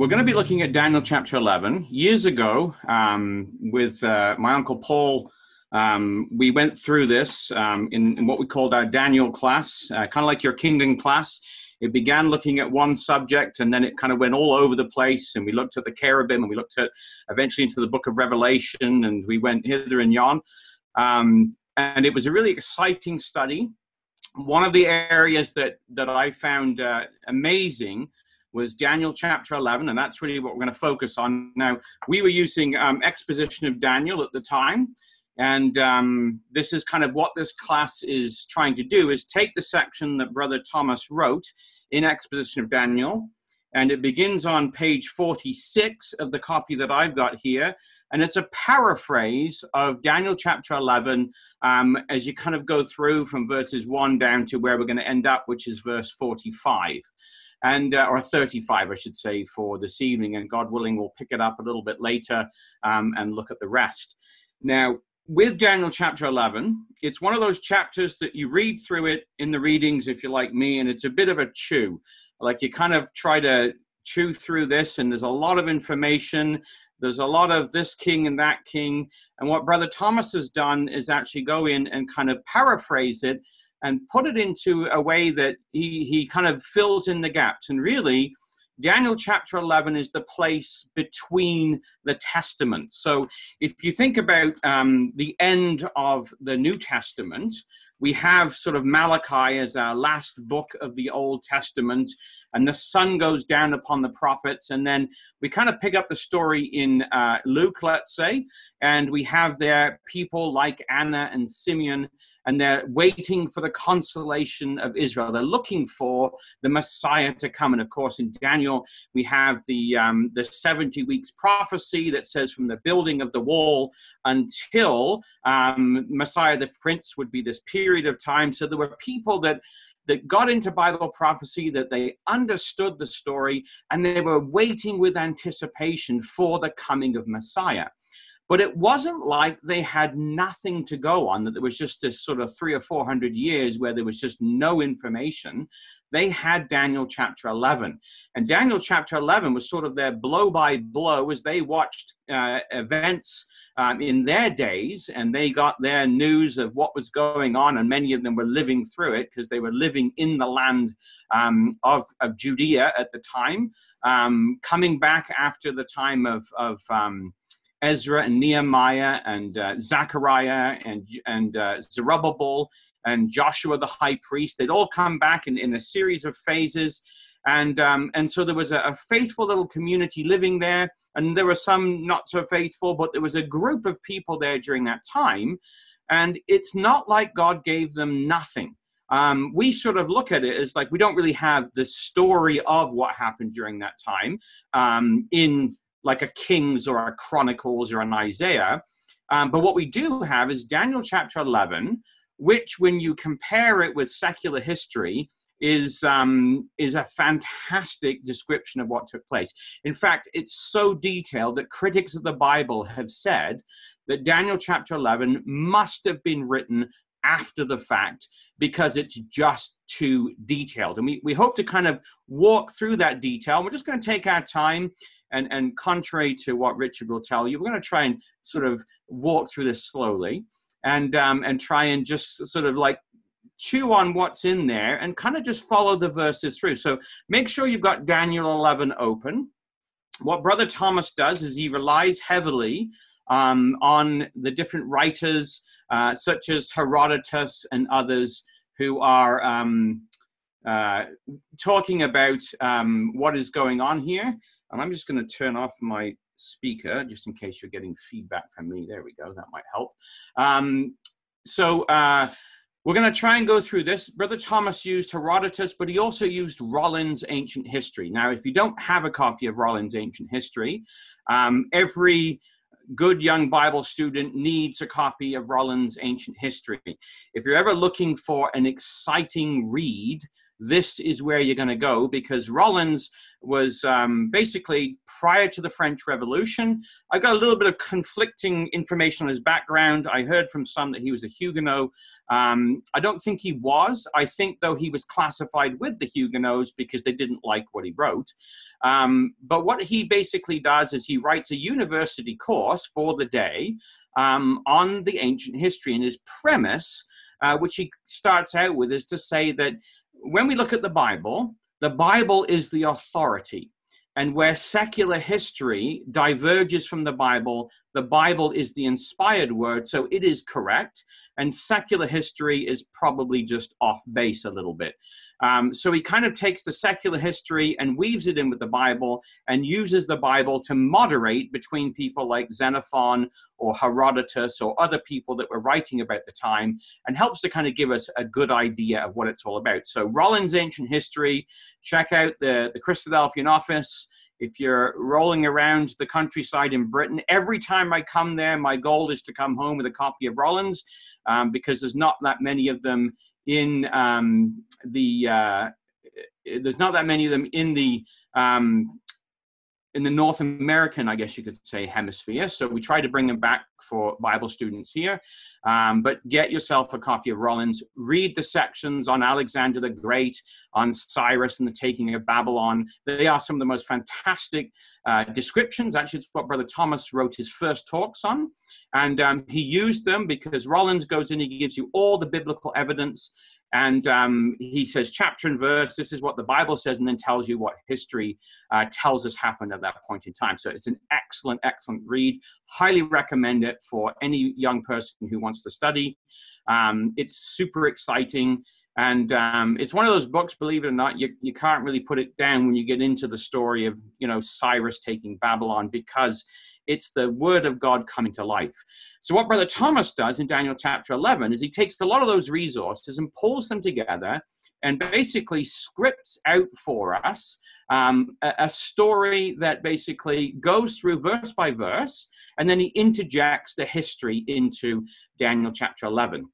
we're going to be looking at Daniel chapter 11. Years ago, um, with uh, my uncle Paul, um, we went through this um, in, in, what we called our Daniel class, uh, kind of like your kingdom class. It began looking at one subject and then it kind of went all over the place. And we looked at the cherubim and we looked at eventually into the book of Revelation and we went hither and yon. Um, and it was a really exciting study. One of the areas that, that I found uh, amazing was Daniel chapter 11, and that's really what we're going to focus on. Now, we were using um, exposition of Daniel at the time, and um, this is kind of what this class is trying to do, is take the section that Brother Thomas wrote in exposition of Daniel, and it begins on page 46 of the copy that I've got here, and it's a paraphrase of Daniel chapter 11 um, as you kind of go through from verses 1 down to where we're going to end up, which is verse 45 and uh, or 35, I should say, for this evening. And God willing, we'll pick it up a little bit later um, and look at the rest. Now, with Daniel chapter 11, it's one of those chapters that you read through it in the readings, if you're like me, and it's a bit of a chew. Like you kind of try to chew through this, and there's a lot of information. There's a lot of this king and that king. And what Brother Thomas has done is actually go in and kind of paraphrase it and put it into a way that he, he kind of fills in the gaps. And really, Daniel chapter 11 is the place between the testaments. So if you think about um, the end of the New Testament, we have sort of Malachi as our last book of the Old Testament, and the sun goes down upon the prophets. And then we kind of pick up the story in uh, Luke, let's say, and we have there people like Anna and Simeon and they're waiting for the consolation of Israel. They're looking for the Messiah to come. And of course, in Daniel, we have the, um, the 70 weeks prophecy that says from the building of the wall until um, Messiah the Prince would be this period of time. So there were people that that got into Bible prophecy, that they understood the story, and they were waiting with anticipation for the coming of Messiah. But it wasn't like they had nothing to go on, that there was just this sort of three or four hundred years where there was just no information. They had Daniel chapter 11. And Daniel chapter 11 was sort of their blow by blow as they watched uh, events um, in their days and they got their news of what was going on. And many of them were living through it because they were living in the land um, of, of Judea at the time, um, coming back after the time of, of um, Ezra and Nehemiah and uh, Zechariah and, and uh, Zerubbabel and Joshua the high priest. They'd all come back in, in a series of phases. And, um, and so there was a, a, faithful little community living there, and there were some not so faithful, but there was a group of people there during that time. And it's not like God gave them nothing. Um, we sort of look at it as like we don't really have the story of what happened during that time um, in like a Kings or a Chronicles or an Isaiah. Um, but what we do have is Daniel chapter 11, which, when you compare it with secular history, is um, is a fantastic description of what took place. In fact, it's so detailed that critics of the Bible have said that Daniel chapter 11 must have been written after the fact because it's just too detailed. And we, we hope to kind of walk through that detail. We're just going to take our time and, and contrary to what Richard will tell you, we're going to try and sort of walk through this slowly and, um, and try and just sort of like chew on what's in there and kind of just follow the verses through. So make sure you've got Daniel 11 open. What Brother Thomas does is he relies heavily um, on the different writers, uh, such as Herodotus and others, who are um, uh, talking about um, what is going on here. And I'm just going to turn off my speaker just in case you're getting feedback from me. There we go. That might help. Um, so uh, we're going to try and go through this. Brother Thomas used Herodotus, but he also used Rollin's Ancient History. Now, if you don't have a copy of Rollin's Ancient History, um, every good young Bible student needs a copy of Rollin's Ancient History. If you're ever looking for an exciting read, this is where you're going to go because Rollins was um, basically prior to the French Revolution. I got a little bit of conflicting information on his background. I heard from some that he was a Huguenot. Um, I don't think he was. I think, though, he was classified with the Huguenots because they didn't like what he wrote. Um, but what he basically does is he writes a university course for the day um, on the ancient history. And his premise, uh, which he starts out with, is to say that when we look at the Bible, the Bible is the authority. And where secular history diverges from the Bible, the Bible is the inspired word, so it is correct. And secular history is probably just off base a little bit. Um, so he kind of takes the secular history and weaves it in with the Bible and uses the Bible to moderate between people like Xenophon or Herodotus or other people that were writing about the time and helps to kind of give us a good idea of what it's all about. So, Rollins Ancient History, check out the, the Christadelphian office. If you're rolling around the countryside in Britain, every time I come there, my goal is to come home with a copy of Rollins um, because there's not that many of them in um, the uh, there's not that many of them in the um, in the North American, I guess you could say, hemisphere. So we try to bring them back for Bible students here. Um, but get yourself a copy of Rollins. Read the sections on Alexander the Great, on Cyrus and the taking of Babylon. They are some of the most fantastic uh, descriptions. Actually, it's what Brother Thomas wrote his first talks on. And um, he used them because Rollins goes in, he gives you all the biblical evidence and um, he says chapter and verse this is what the bible says and then tells you what history uh, tells us happened at that point in time. So it's an excellent excellent read. Highly recommend it for any young person who wants to study. Um, it's super exciting. And um, it's one of those books believe it or not you, you can't really put it down when you get into the story of you know cyrus taking babylon because it's the word of god coming to life so, what Brother Thomas does in Daniel chapter 11 is he takes a lot of those resources and pulls them together and basically scripts out for us um, a, a, story that basically goes through verse by verse, and then he interjects the history into Daniel chapter 11.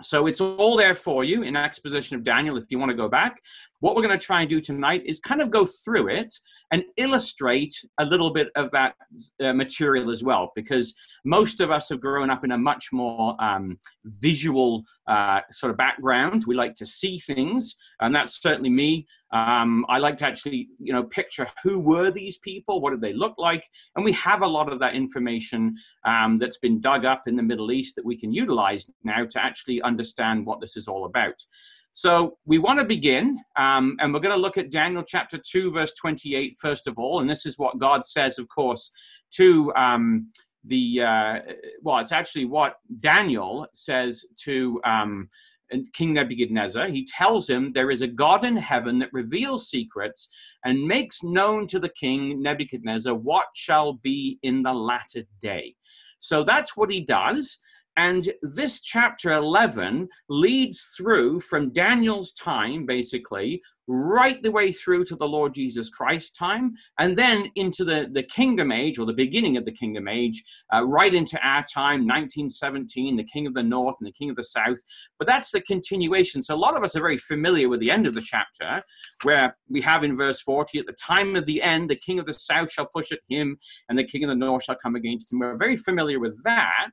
So it's all there for you in exposition of Daniel if you want to go back. What we're going to try and do tonight is kind of go through it and illustrate a little bit of that uh, material as well, because most of us have grown up in a much more um, visual uh, sort of background. We like to see things, and that's certainly me. Um, I like to actually, you know, picture who were these people, what did they look like, and we have a lot of that information um, that's been dug up in the Middle East that we can utilize now to actually understand what this is all about. So we want to begin, um, and we're going to look at Daniel chapter 2, verse 28, first of all. And this is what God says, of course, to um, the, uh, well, it's actually what Daniel says to um, King Nebuchadnezzar. He tells him there is a God in heaven that reveals secrets and makes known to the king Nebuchadnezzar what shall be in the latter day. So that's what he does. And this chapter 11 leads through from Daniel's time, basically, right the way through to the Lord Jesus Christ time, and then into the, the kingdom age or the beginning of the kingdom age, uh, right into our time, 1917, the king of the north and the king of the south. But that's the continuation. So a lot of us are very familiar with the end of the chapter, where we have in verse 40, at the time of the end, the king of the south shall push at him, and the king of the north shall come against him. We're very familiar with that.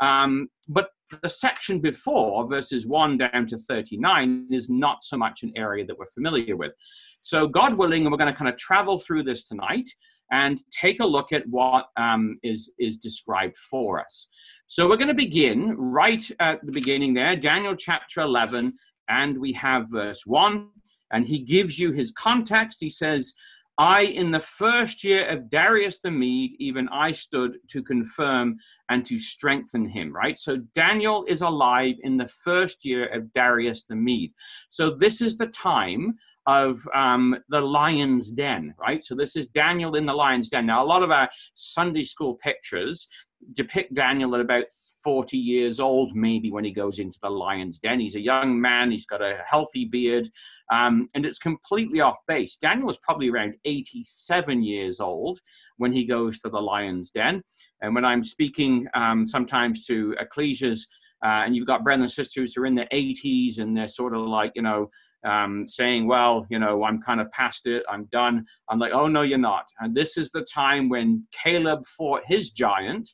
Um, but the section before, verses 1 down to 39, is not so much an area that we're familiar with. So, God willing, we're going to kind of travel through this tonight and take a look at what um, is is described for us. So, we're going to begin right at the beginning there, Daniel chapter 11, and we have verse 1. And he gives you his context. He says, I, in the first year of Darius the Mede, even I stood to confirm and to strengthen him, right? So Daniel is alive in the first year of Darius the Mede. So this is the time of um, the lion's den, right? So this is Daniel in the lion's den. Now, a lot of our Sunday school pictures depict Daniel at about 40 years old, maybe when he goes into the lion's den. He's a young man, he's got a healthy beard, um, and it's completely off base. Daniel was probably around 87 years old when he goes to the lion's den. And when I'm speaking um, sometimes to ecclesias, uh, and you've got brothers and sisters who are in their 80s and they're sort of like, you know, um, saying, well, you know, I'm kind of past it, I'm done. I'm like, oh, no, you're not. And this is the time when Caleb fought his giant.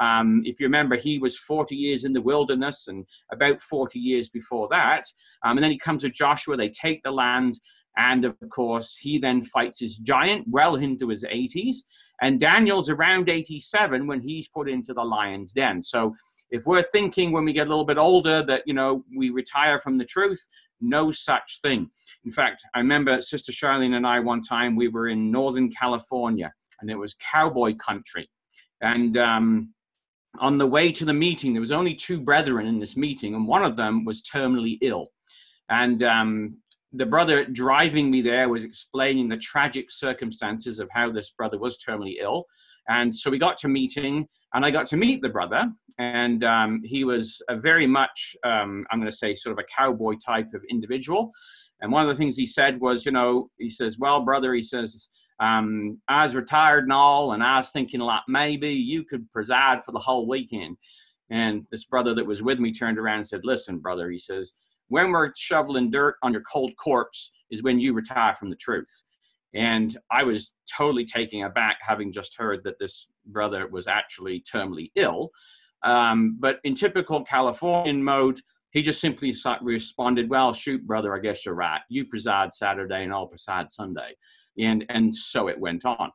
Um, if you remember, he was 40 years in the wilderness and about 40 years before that. Um, and then he comes to Joshua, they take the land. And of course, he then fights his giant well into his 80s. And Daniel's around 87 when he's put into the lion's den. So if we're thinking when we get a little bit older that, you know, we retire from the truth, no such thing. In fact, I remember Sister Charlene and I one time, we were in Northern California and it was cowboy country. And um, on the way to the meeting, there was only two brethren in this meeting, and one of them was terminally ill. And um, the brother driving me there was explaining the tragic circumstances of how this brother was terminally ill. And so we got to meeting, and I got to meet the brother, and um, he was a very much, um, I'm going to say, sort of a cowboy type of individual. And one of the things he said was, you know, he says, "Well, brother," he says, um, I was retired and all, and I was thinking like maybe you could preside for the whole weekend. And this brother that was with me turned around and said, "Listen, brother," he says, "when we're shoveling dirt on your cold corpse is when you retire from the truth." And I was totally taken aback having just heard that this brother was actually terminally ill. Um, but in typical Californian mode, he just simply responded, Well, shoot, brother, I guess you're right. You preside Saturday and I'll preside Sunday and and so it went on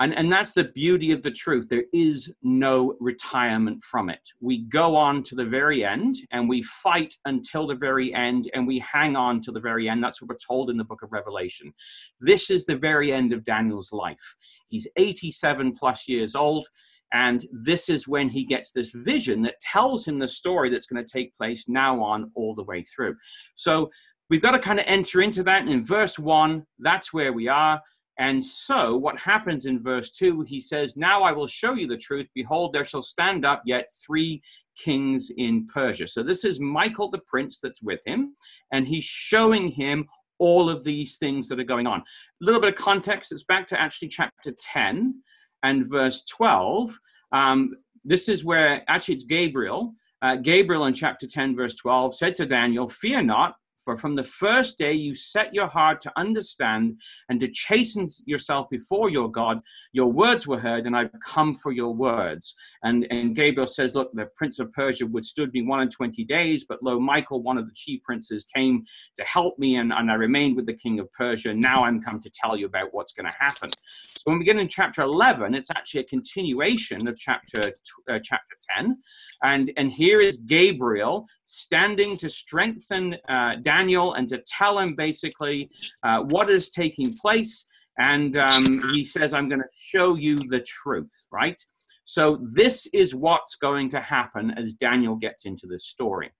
and and that's the beauty of the truth. There is no retirement from it. We go on to the very end and we fight until the very end and we hang on to the very end. That's what we're told in the book of revelation. This is the very end of daniel's life. He's 87 plus years old and this is when he gets this vision that tells him the story that's going to take place now on all the way through. So we've got to kind of enter into that. And in verse one, that's where we are. And so, what happens in verse 2, he says, Now I will show you the truth. Behold, there shall stand up yet three kings in Persia. So, this is Michael the prince that's with him, and he's showing him all of these things that are going on. A little bit of context, it's back to actually chapter 10 and verse 12. Um, this is where actually it's Gabriel. Uh, Gabriel in chapter 10, verse 12 said to Daniel, Fear not, for from the first day you set your heart to understand and to chasten yourself before your God, your words were heard, and I've come for your words. And, and Gabriel says, Look, the prince of Persia withstood me one and twenty days, but lo, Michael, one of the chief princes, came to help me, and, and I remained with the king of Persia. Now I'm come to tell you about what's going to happen. So when we get in chapter 11, it's actually a continuation of chapter, uh, chapter 10. And, and here is Gabriel standing to strengthen uh, Daniel and to tell him basically uh, what is taking place. And um, he says, I'm going to show you the truth, right? So, this is what's going to happen as Daniel gets into this story.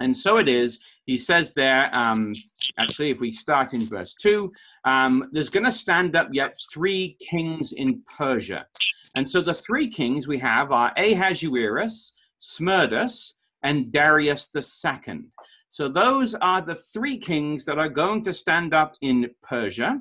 And so it is, he says there, um, actually, if we start in verse 2, um, there's going to stand up yet three kings in Persia. And so the three kings we have are Ahasuerus, Smerdis, and Darius II. So those are the three kings that are going to stand up in Persia.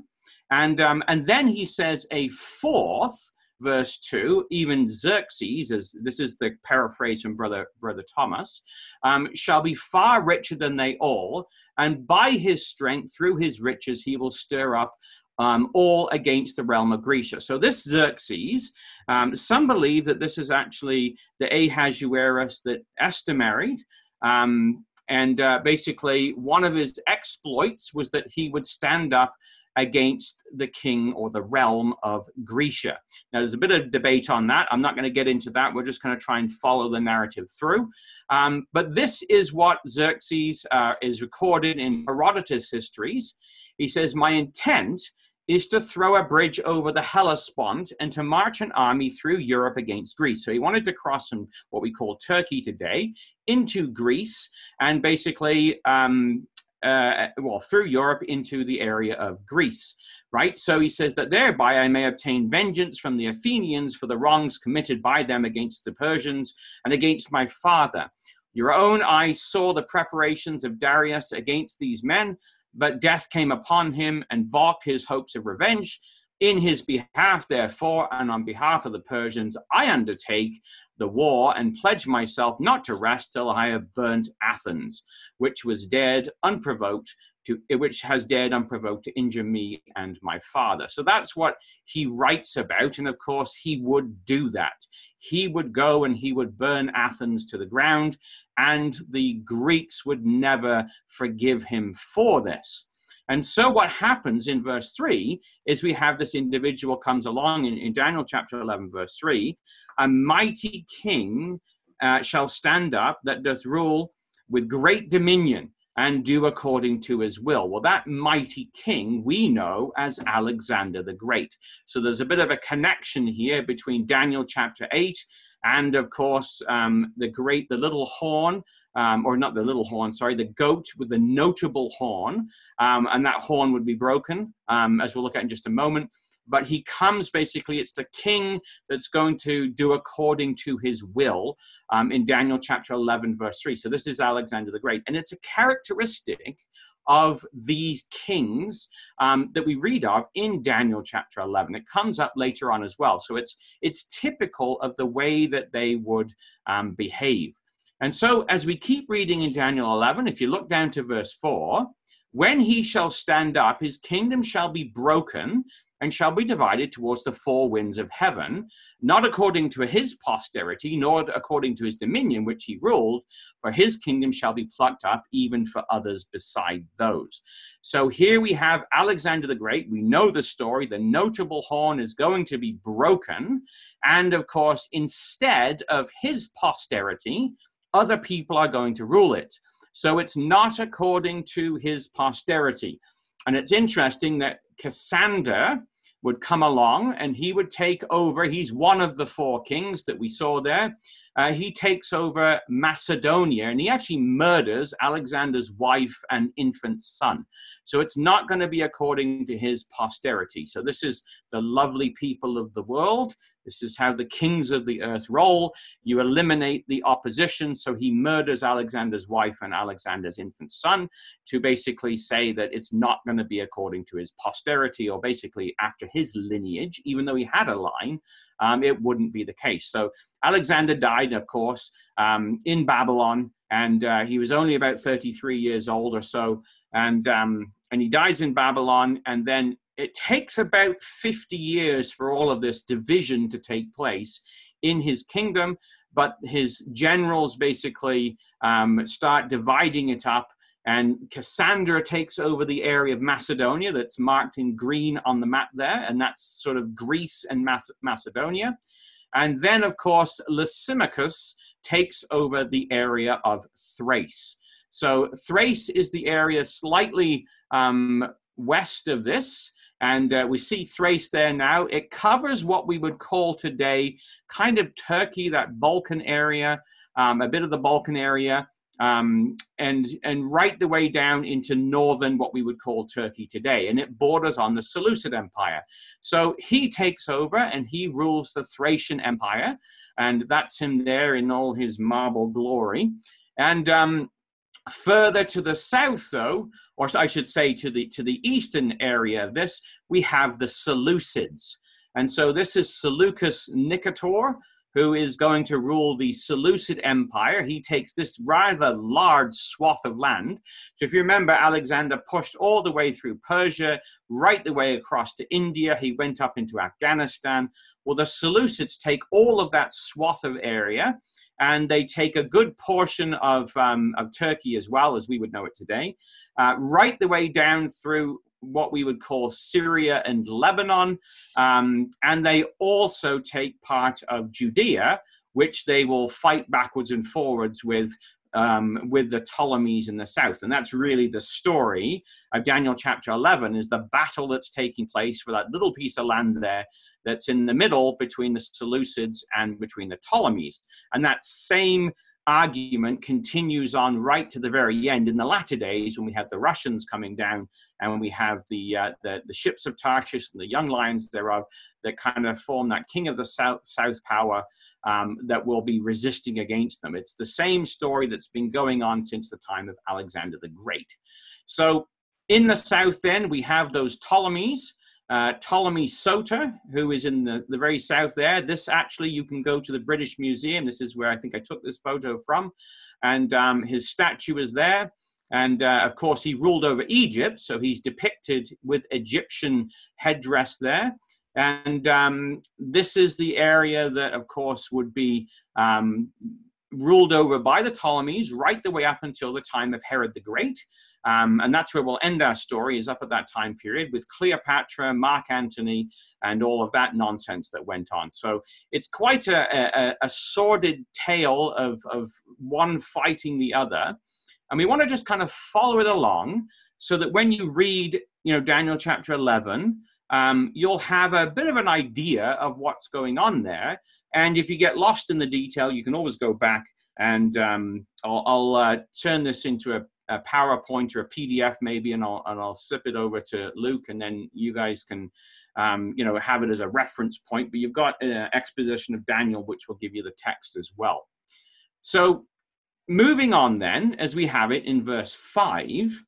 And, um, and then he says a fourth, verse 2, even Xerxes, as this is the paraphrase from Brother, Brother Thomas, um, shall be far richer than they all, and by his strength, through his riches, he will stir up um, all against the realm of Grecia. So this Xerxes, um, some believe that this is actually the Ahasuerus that Esther married. Um, and uh, basically, one of his exploits was that he would stand up against the king or the realm of Grecia. Now, there's a bit of debate on that. I'm not going to get into that. We're just going to try and follow the narrative through. Um, but this is what Xerxes uh, is recorded in Herodotus' histories. He says, My intent is to throw a bridge over the Hellespont and to march an army through Europe against Greece. So he wanted to cross from what we call Turkey today into Greece and basically, um, uh, well, through Europe into the area of Greece. Right? So he says that thereby I may obtain vengeance from the Athenians for the wrongs committed by them against the Persians and against my father. Your own eyes saw the preparations of Darius against these men, but death came upon him and balked his hopes of revenge. In his behalf, therefore, and on behalf of the Persians, I undertake the war and pledge myself not to rest till I have burnt Athens, which was dared unprovoked to which has dared unprovoked to injure me and my father. So that's what he writes about, and of course he would do that. He would go and he would burn Athens to the ground, and the Greeks would never forgive him for this. And so what happens in verse 3 is we have this individual comes along in, in Daniel chapter 11, verse 3 a mighty king uh, shall stand up that doth rule with great dominion and do according to his will. Well, that mighty king we know as Alexander the Great. So there's a bit of a connection here between Daniel chapter 8 and, of course, um, the great, the little horn. Um, or not the little horn, sorry, the goat with the notable horn, um, and that horn would be broken, um, as we'll look at in just a moment but he comes basically, it's the king that's going to do according to his will um, in Daniel chapter 11, verse 3. So this is Alexander the Great. And it's a characteristic of these kings um, that we read of in Daniel chapter 11. It comes up later on as well. So it's, it's typical of the way that they would um, behave. And so as we keep reading in Daniel 11, if you look down to verse 4, when he shall stand up, his kingdom shall be broken and shall be divided towards the four winds of heaven, not according to his posterity, nor according to his dominion which he ruled, for his kingdom shall be plucked up even for others beside those. So here we have Alexander the Great. We know the story. The notable horn is going to be broken. And of course, instead of his posterity, other people are going to rule it. So it's not according to his posterity. And it's interesting that Cassander would come along and he would take over. He's one of the four kings that we saw there. Uh, he takes over Macedonia and he actually murders Alexander's wife and infant son. So it's not going to be according to his posterity. So this is the lovely people of the world. This is how the kings of the earth roll. You eliminate the opposition. So he murders Alexander's wife and Alexander's infant son to basically say that it's not going to be according to his posterity or basically after his lineage, even though he had a line, um, it wouldn't be the case. So Alexander died, of course, um, in Babylon, and uh, he was only about 33 years old or so. And um, and he dies in Babylon, and then it takes about 50 years for all of this division to take place in his kingdom, but his generals basically um, start dividing it up. And Cassander takes over the area of Macedonia that's marked in green on the map there, and that's sort of Greece and Macedonia. And then, of course, Lysimachus takes over the area of Thrace. So Thrace is the area slightly um, west of this. And uh, we see Thrace there now. It covers what we would call today kind of Turkey, that Balkan area, um, a bit of the Balkan area, um, and, and right the way down into northern, what we would call Turkey today. And it borders on the Seleucid Empire. So he takes over and he rules the Thracian Empire. And that's him there in all his marble glory. And um, Further to the south, though, or I should say to the to the eastern area of this, we have the Seleucids. And so this is Seleucus Nicator, who is going to rule the Seleucid Empire. He takes this rather large swath of land. So if you remember, Alexander pushed all the way through Persia, right the way across to India. He went up into Afghanistan. Well, the Seleucids take all of that swath of area and they take a good portion of, um, of Turkey as well as we would know it today, uh, right the way down through what we would call Syria and Lebanon, um, and they also take part of Judea, which they will fight backwards and forwards with. Um, with the Ptolemies in the south, and that's really the story of Daniel chapter 11 is the battle that's taking place for that little piece of land there that's in the middle between the Seleucids and between the Ptolemies. And that same argument continues on right to the very end in the latter days when we have the Russians coming down and when we have the, uh, the, the, ships of Tarshish and the young lions thereof that kind of form that king of the south, south power um, that will be resisting against them. It's the same story that's been going on since the time of Alexander the Great. So in the south then we have those Ptolemies uh, Ptolemy Soter, who is in the, the very south there. This actually, you can go to the British Museum. This is where I think I took this photo from. And um, his statue is there. And uh, of course, he ruled over Egypt, so he's depicted with Egyptian headdress there. And um, this is the area that, of course, would be um, ruled over by the Ptolemies right the way up until the time of Herod the Great. Um, and that's where we'll end our story, is up at that time period with Cleopatra, Mark Antony, and all of that nonsense that went on. So it's quite a, a, a sordid tale of, of one fighting the other. And we want to just kind of follow it along so that when you read, you know, Daniel chapter 11, um, you'll have a bit of an idea of what's going on there. And if you get lost in the detail, you can always go back and um, I'll, I'll uh, turn this into a, a, PowerPoint or a PDF maybe, and I'll, and I'll slip it over to Luke, and then you guys can, um, you know, have it as a reference point. But you've got an exposition of Daniel, which will give you the text as well. So moving on then, as we have it in verse 5,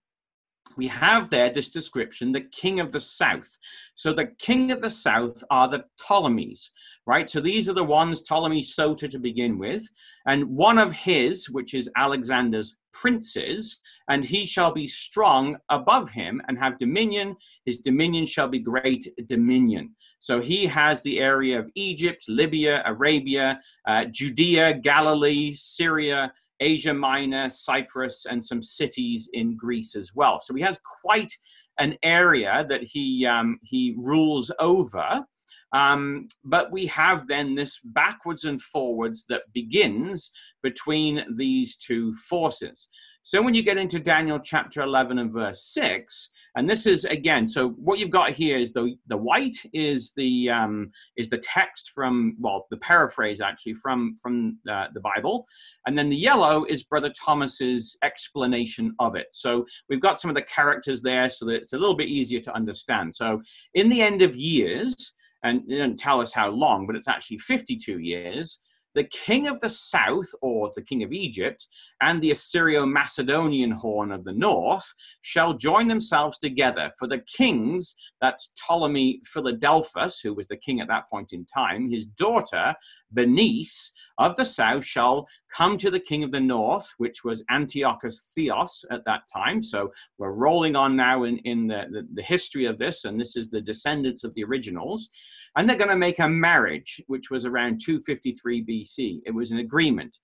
we have there this description, the king of the south. So the king of the south are the Ptolemies, right? So these are the ones, Ptolemy Soter to begin with, and one of his, which is Alexander's princes, and he shall be strong above him and have dominion. His dominion shall be great dominion. So he has the area of Egypt, Libya, Arabia, uh, Judea, Galilee, Syria, Asia Minor, Cyprus, and some cities in Greece as well. So he has quite an area that he um, he rules over. Um, but we have then this backwards and forwards that begins between these two forces. So when you get into Daniel chapter 11 and verse 6, and this is again, so what you've got here is the the white is the um, is the text from well the paraphrase actually from from uh, the Bible, and then the yellow is Brother Thomas's explanation of it. So we've got some of the characters there, so that it's a little bit easier to understand. So in the end of years, and it doesn't tell us how long, but it's actually 52 years the king of the south, or the king of Egypt, and the Assyrio Macedonian horn of the north shall join themselves together. For the kings, that's Ptolemy Philadelphus, who was the king at that point in time, his daughter Bernice of the south shall come to the king of the north, which was Antiochus Theos at that time. So we're rolling on now in, in the, the, the history of this, and this is the descendants of the originals. And they're going to make a marriage, which was around 253 BC. It was an agreement.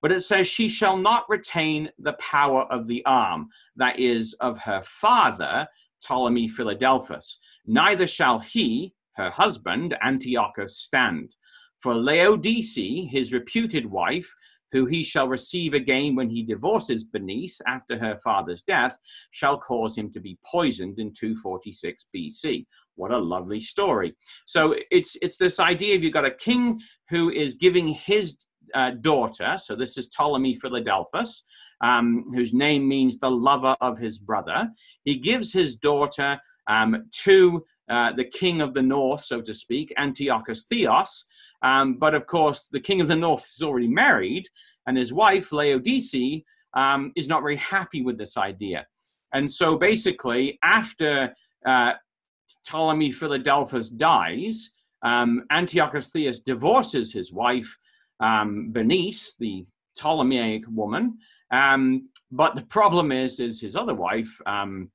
But it says, She shall not retain the power of the arm, that is, of her father, Ptolemy Philadelphus. Neither shall he, her husband, Antiochus, stand. For Laodice, his reputed wife, who he shall receive again when he divorces Bernice after her father's death, shall cause him to be poisoned in 246 BC. What a lovely story. So it's it's this idea of you've got a king who is giving his uh, daughter, so this is Ptolemy Philadelphus, um, whose name means the lover of his brother. He gives his daughter um, to uh, the king of the north, so to speak, Antiochus Theos. Um, but of course, the king of the north is already married, and his wife, Laodice, um, is not very happy with this idea. And so basically, after uh, Ptolemy Philadelphus dies, um, Antiochus Theos divorces his wife, um, Bernice, the Ptolemaic woman. Um, but the problem is, is his other wife um,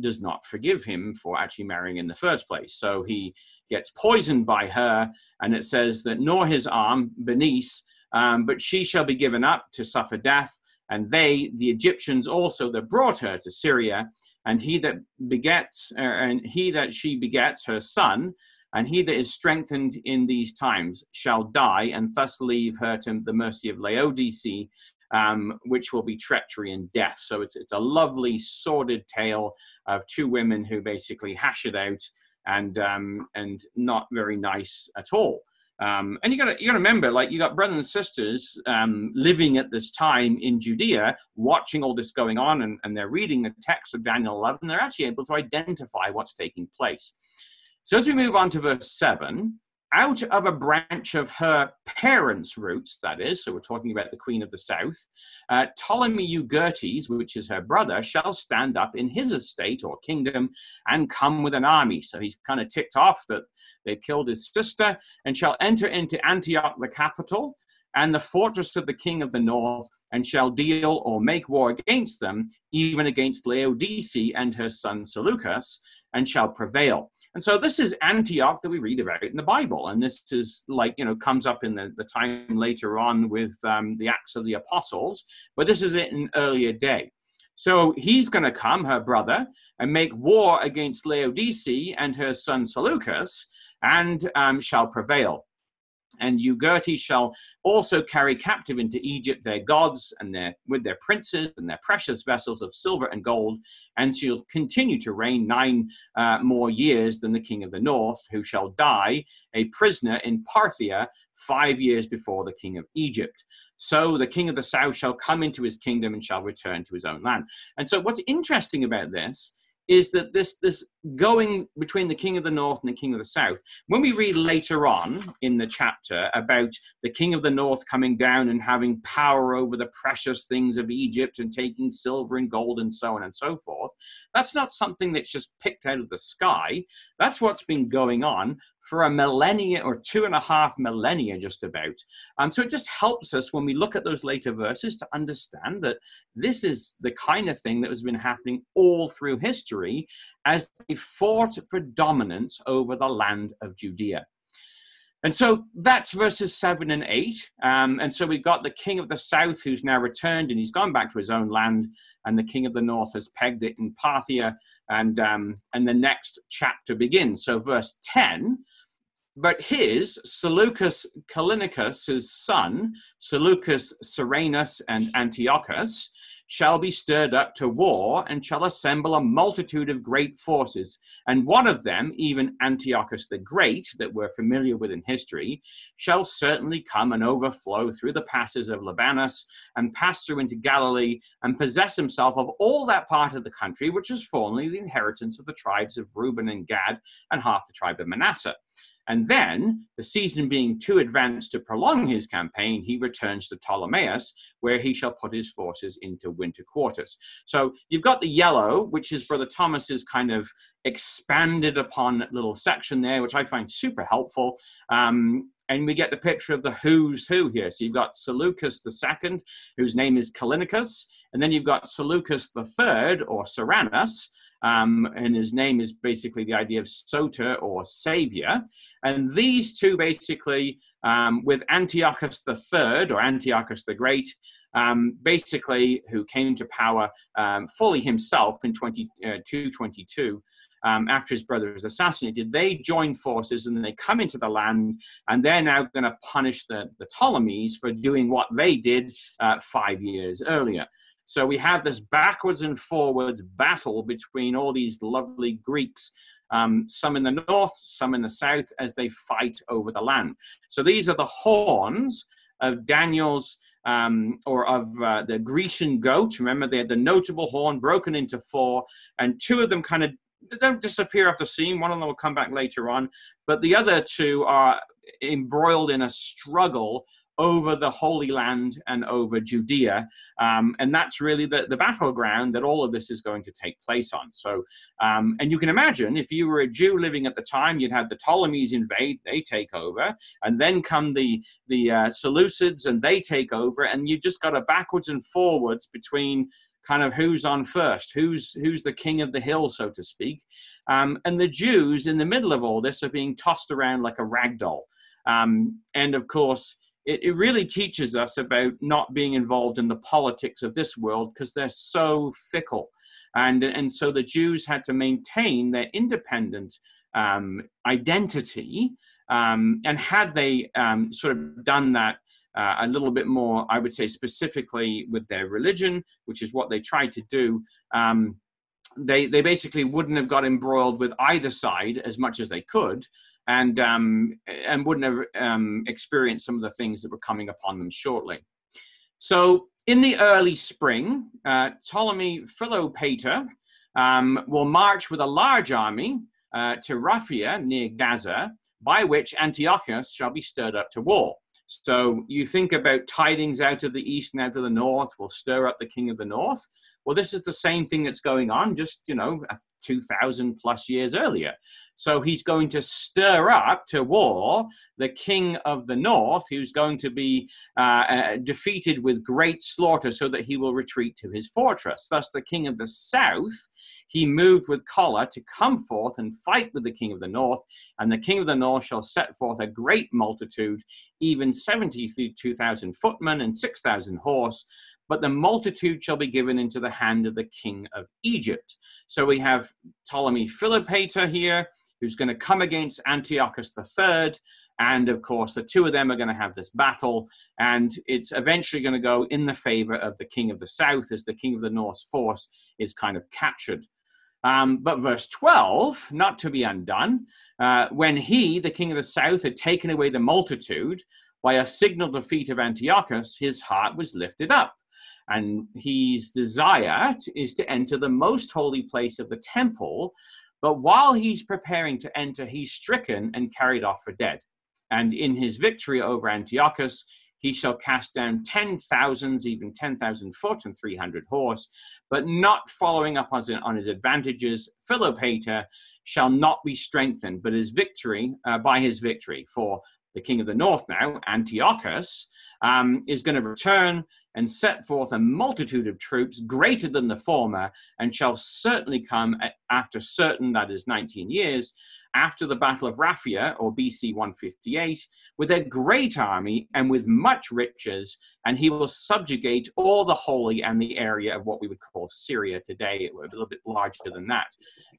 does not forgive him for actually marrying in the first place. So he gets poisoned by her, and it says that nor his arm, Bernice, um, but she shall be given up to suffer death. And they, the Egyptians also that brought her to Syria, and he that begets, uh, and he that she begets her son, and he that is strengthened in these times shall die, and thus leave her to the mercy of Laodice, um, which will be treachery and death. So it's it's a lovely sordid tale of two women who basically hash it out, and um, and not very nice at all. Um, and you got you got to remember, like you got brothers and sisters um, living at this time in Judea, watching all this going on, and, and they're reading the text of Daniel 11. They're actually able to identify what's taking place. So as we move on to verse seven, out of a branch of her parents' roots, that is, so we're talking about the Queen of the South, uh, Ptolemy Euergetes, which is her brother, shall stand up in his estate or kingdom and come with an army. So he's kind of ticked off that they killed his sister and shall enter into Antioch, the capital, and the fortress of the king of the north, and shall deal or make war against them, even against Laodice and her son Seleucus, and shall prevail. And so this is Antioch that we read about in the Bible. And this is like, you know, comes up in the, the time later on with um, the Acts of the Apostles, but this is in an earlier day. So he's going to come, her brother, and make war against Laodice and her son Seleucus, and um, shall prevail. And Euergetes shall also carry captive into Egypt their gods and their with their princes and their precious vessels of silver and gold, and she'll continue to reign nine uh, more years than the king of the north, who shall die a prisoner in Parthia five years before the king of Egypt. So the king of the south shall come into his kingdom and shall return to his own land. And so, what's interesting about this is that this this going between the king of the north and the king of the south when we read later on in the chapter about the king of the north coming down and having power over the precious things of egypt and taking silver and gold and so on and so forth that's not something that's just picked out of the sky. That's what's been going on for a millennia or two and a half millennia, just about. Um, so it just helps us when we look at those later verses to understand that this is the kind of thing that has been happening all through history as they fought for dominance over the land of Judea. And so that's verses seven and eight. Um, and so we've got the king of the south who's now returned and he's gone back to his own land, and the king of the north has pegged it in Parthia. And, um, and the next chapter begins. So, verse 10 but his, Seleucus Callinicus' son, Seleucus Ceraunus and Antiochus, shall be stirred up to war and shall assemble a multitude of great forces. And one of them, even Antiochus the Great, that we're familiar with in history, shall certainly come and overflow through the passes of Libanus and pass through into Galilee and possess himself of all that part of the country which was formerly the inheritance of the tribes of Reuben and Gad and half the tribe of Manasseh. And then, the season being too advanced to prolong his campaign, he returns to Ptolemais, where he shall put his forces into winter quarters. So you've got the yellow, which is Brother Thomas's kind of expanded upon little section there, which I find super helpful. Um, and we get the picture of the who's who here. So you've got Seleucus II, whose name is Callinicus, and then you've got Seleucus III, or Ceraunus, um, and his name is basically the idea of soter or savior. And these two basically, um, with Antiochus III or Antiochus the Great, um, basically who came to power um, fully himself in 2222. Uh, um, after his brother was assassinated, they join forces and they come into the land, and they're now going to punish the, the Ptolemies for doing what they did uh, five years earlier. So we have this backwards and forwards battle between all these lovely Greeks, um, some in the north, some in the south, as they fight over the land. So these are the horns of Daniel's um, or of uh, the Grecian goat. Remember, they had the notable horn broken into four, and two of them kind of don't disappear the scene. One of them will come back later on, but the other two are embroiled in a struggle over the Holy Land and over Judea. Um, and that's really the, the battleground that all of this is going to take place on. So, um, and you can imagine if you were a Jew living at the time, you'd have the Ptolemies invade, they take over, and then come the, the uh, Seleucids and they take over, and you just got a backwards and forwards between kind of who's on first, who's who's the king of the hill, so to speak. Um, and the Jews in the middle of all this are being tossed around like a rag doll. Um, and of course, it, it really teaches us about not being involved in the politics of this world because they're so fickle. And, and so the Jews had to maintain their independent um, identity. Um, and had they um, sort of done that uh, a little bit more, I would say, specifically with their religion, which is what they tried to do, um, they, they basically wouldn't have got embroiled with either side as much as they could and um, and wouldn't have um, experienced some of the things that were coming upon them shortly. So in the early spring, uh, Ptolemy Philopator um, will march with a large army uh, to Raphia near Gaza, by which Antiochus shall be stirred up to war. So you think about tidings out of the east and out of the north will stir up the king of the north. Well, this is the same thing that's going on just, you know, 2,000 plus years earlier. So he's going to stir up to war the king of the north, who's going to be uh, uh, defeated with great slaughter so that he will retreat to his fortress. Thus, the king of the south, he moved with choler to come forth and fight with the king of the north. And the king of the north shall set forth a great multitude, even 72,000 footmen and 6,000 horse but the multitude shall be given into the hand of the king of Egypt. So we have Ptolemy Philopator here, who's going to come against Antiochus III. And of course, the two of them are going to have this battle, and it's eventually going to go in the favor of the king of the south as the king of the north's force is kind of captured. Um, but verse 12, not to be undone, uh, when he, the king of the south, had taken away the multitude by a signal defeat of Antiochus, his heart was lifted up. And his desire is to enter the most holy place of the temple but while he's preparing to enter, he's stricken and carried off for dead. And in his victory over Antiochus, he shall cast down ten thousands, even 10,000 foot and 300 horse, but not following up on his advantages. Philopator shall not be strengthened, but his victory, uh, by his victory, for the king of the north now, Antiochus, um, is going to return and set forth a multitude of troops greater than the former, and shall certainly come after certain, that is 19 years, after the Battle of Raphia, or BC 158, with a great army and with much riches, and he will subjugate all the holy and the area of what we would call Syria today, a little bit larger than that.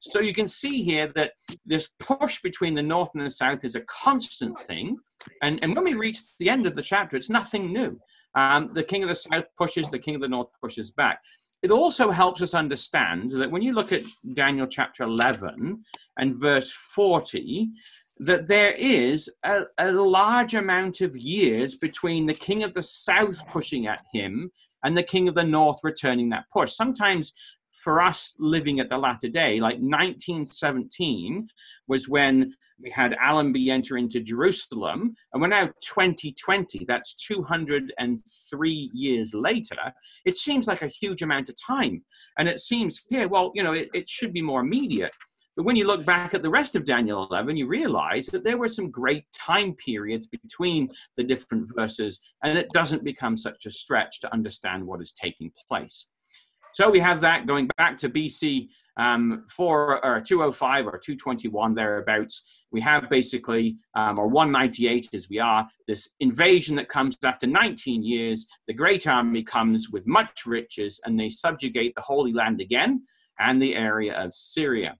So you can see here that this push between the north and the south is a constant thing. And, and when we reach the end of the chapter, it's nothing new. Um, the king of the south pushes, the king of the north pushes back. It also helps us understand that when you look at Daniel chapter 11 and verse 40, that there is a, a large amount of years between the king of the south pushing at him and the king of the north returning that push. Sometimes for us living at the latter day, like 1917 was when we had Allenby enter into Jerusalem, and we're now 2020. That's 203 years later. It seems like a huge amount of time. And it seems, yeah, well, you know, it, it should be more immediate. But when you look back at the rest of Daniel 11, you realize that there were some great time periods between the different verses, and it doesn't become such a stretch to understand what is taking place. So we have that going back to BC um, for or 205 or 221 thereabouts. We have basically, um, or 198 as we are, this invasion that comes after 19 years. The great army comes with much riches and they subjugate the Holy Land again and the area of Syria.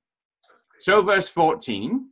So, verse 14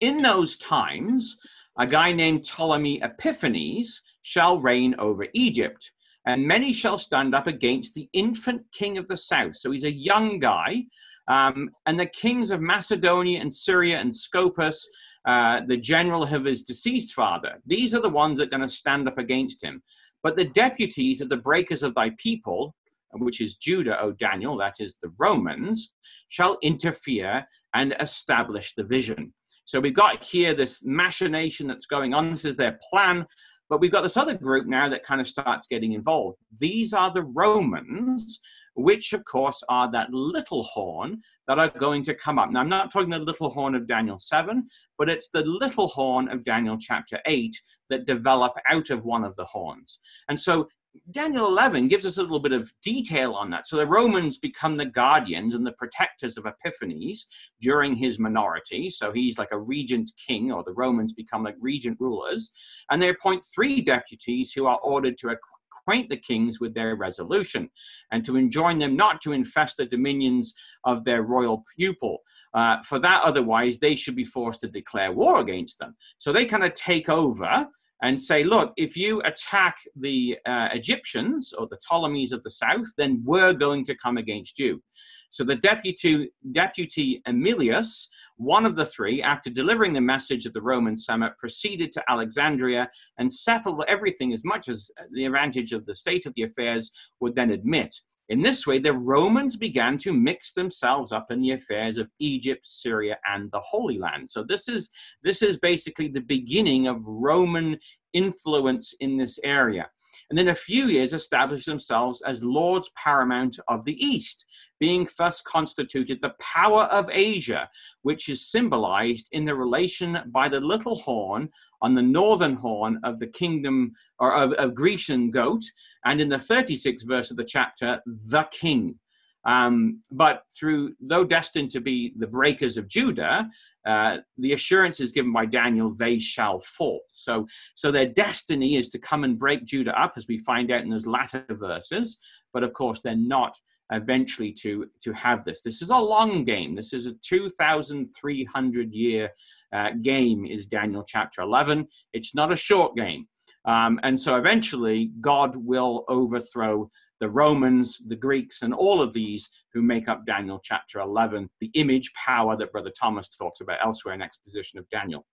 In those times, a guy named Ptolemy Epiphanes shall reign over Egypt and many shall stand up against the infant king of the south. So he's a young guy. Um, and the kings of Macedonia and Syria and Scopas, uh, the general of his deceased father, these are the ones that are going to stand up against him. But the deputies of the breakers of thy people, which is Judah, O Daniel, that is the Romans, shall interfere and establish the vision. So we've got here this machination that's going on. This is their plan. But we've got this other group now that kind of starts getting involved. These are the Romans, which of course are that little horn that are going to come up. Now, I'm not talking the little horn of Daniel 7, but it's the little horn of Daniel chapter 8 that develop out of one of the horns. And so Daniel 11 gives us a little bit of detail on that. So the Romans become the guardians and the protectors of Epiphanes during his minority. So he's like a regent king, or the Romans become like regent rulers. And they appoint three deputies who are ordered to acquaint the kings with their resolution and to enjoin them not to infest the dominions of their royal pupil. Uh, for that, otherwise, they should be forced to declare war against them. So they kind of take over and say, look, if you attack the uh, Egyptians or the Ptolemies of the south, then we're going to come against you. So the deputy, deputy Emilius, one of the three, after delivering the message of the Roman summit, proceeded to Alexandria and settled everything as much as the advantage of the state of the affairs would then admit. In this way, the Romans began to mix themselves up in the affairs of Egypt, Syria, and the Holy Land. So this is this is basically the beginning of Roman influence in this area. And then a few years established themselves as lords paramount of the East, being thus constituted the power of Asia, which is symbolized in the relation by the little horn on the northern horn of the kingdom or of, of Grecian goat, and in the 36th verse of the chapter, the king. Um, but through, though destined to be the breakers of Judah, uh, the assurance is given by Daniel, they shall fall. So, so their destiny is to come and break Judah up, as we find out in those latter verses. But of course, they're not eventually to, to have this. This is a long game. This is a 2,300 year uh, game, is Daniel chapter 11. It's not a short game. Um, and so eventually, God will overthrow the Romans, the Greeks, and all of these who make up Daniel chapter 11, the image power that Brother Thomas talks about elsewhere in exposition of Daniel.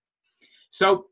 So,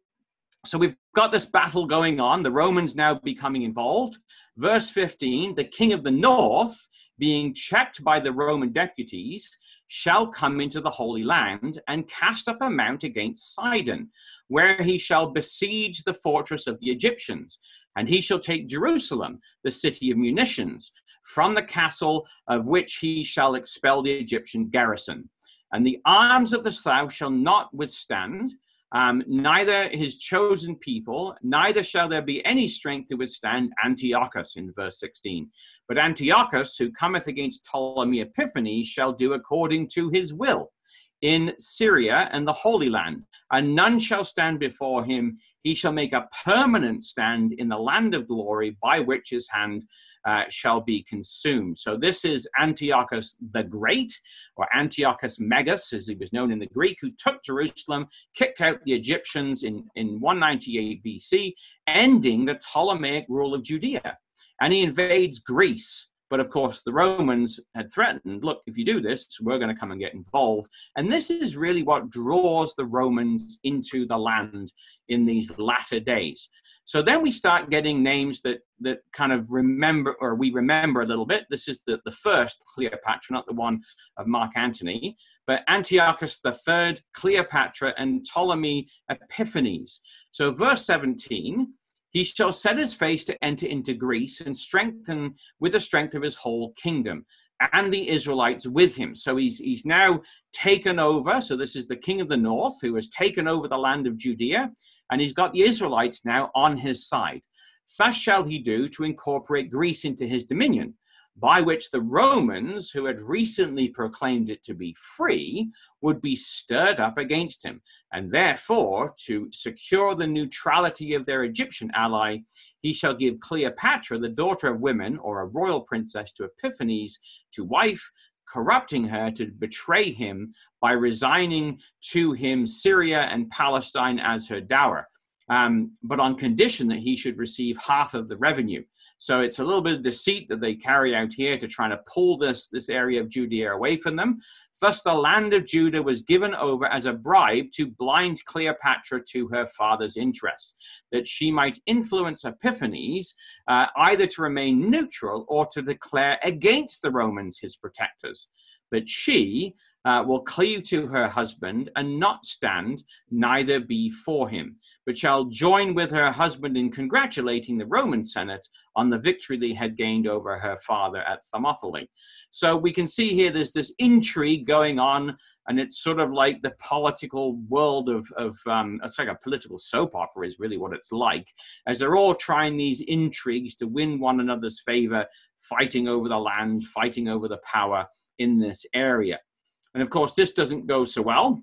so we've got this battle going on, the Romans now becoming involved. Verse 15 the king of the north, being checked by the Roman deputies, shall come into the Holy Land and cast up a mount against Sidon, where he shall besiege the fortress of the Egyptians and he shall take Jerusalem, the city of munitions, from the castle of which he shall expel the Egyptian garrison. And the arms of the south shall not withstand, um, neither his chosen people, neither shall there be any strength to withstand Antiochus in verse 16. But Antiochus, who cometh against Ptolemy Epiphanes, shall do according to his will in Syria and the Holy Land, and none shall stand before him. He shall make a permanent stand in the land of glory by which his hand uh, shall be consumed. So this is Antiochus the Great, or Antiochus Megas, as he was known in the Greek, who took Jerusalem, kicked out the Egyptians in, in 198 BC, ending the Ptolemaic rule of Judea. And he invades Greece. But of course, the Romans had threatened look, if you do this, we're going to come and get involved. And this is really what draws the Romans into the land in these latter days. So then we start getting names that, that kind of remember, or we remember a little bit. This is the, the first Cleopatra, not the one of Mark Antony, but Antiochus III, Cleopatra, and Ptolemy Epiphanes. So, verse 17 he shall set his face to enter into Greece and strengthen with the strength of his whole kingdom and the Israelites with him. So he's, he's now taken over. So this is the king of the north who has taken over the land of Judea, and he's got the Israelites now on his side. Thus shall he do to incorporate Greece into his dominion by which the Romans, who had recently proclaimed it to be free, would be stirred up against him. And therefore, to secure the neutrality of their Egyptian ally, he shall give Cleopatra, the daughter of women, or a royal princess, to Epiphanes to wife, corrupting her to betray him by resigning to him Syria and Palestine as her dower. Um, but on condition that he should receive half of the revenue. So it's a little bit of deceit that they carry out here to try to pull this, this area of Judea away from them. Thus, the land of Judah was given over as a bribe to blind Cleopatra to her father's interests, that she might influence Epiphanes uh, either to remain neutral or to declare against the Romans his protectors. But she, uh, will cleave to her husband and not stand, neither be for him, but shall join with her husband in congratulating the Roman Senate on the victory they had gained over her father at Thermopylae. So we can see here there's this intrigue going on, and it's sort of like the political world of, of um, it's like a political soap opera, is really what it's like, as they're all trying these intrigues to win one another's favor, fighting over the land, fighting over the power in this area. And of course, this doesn't go so well.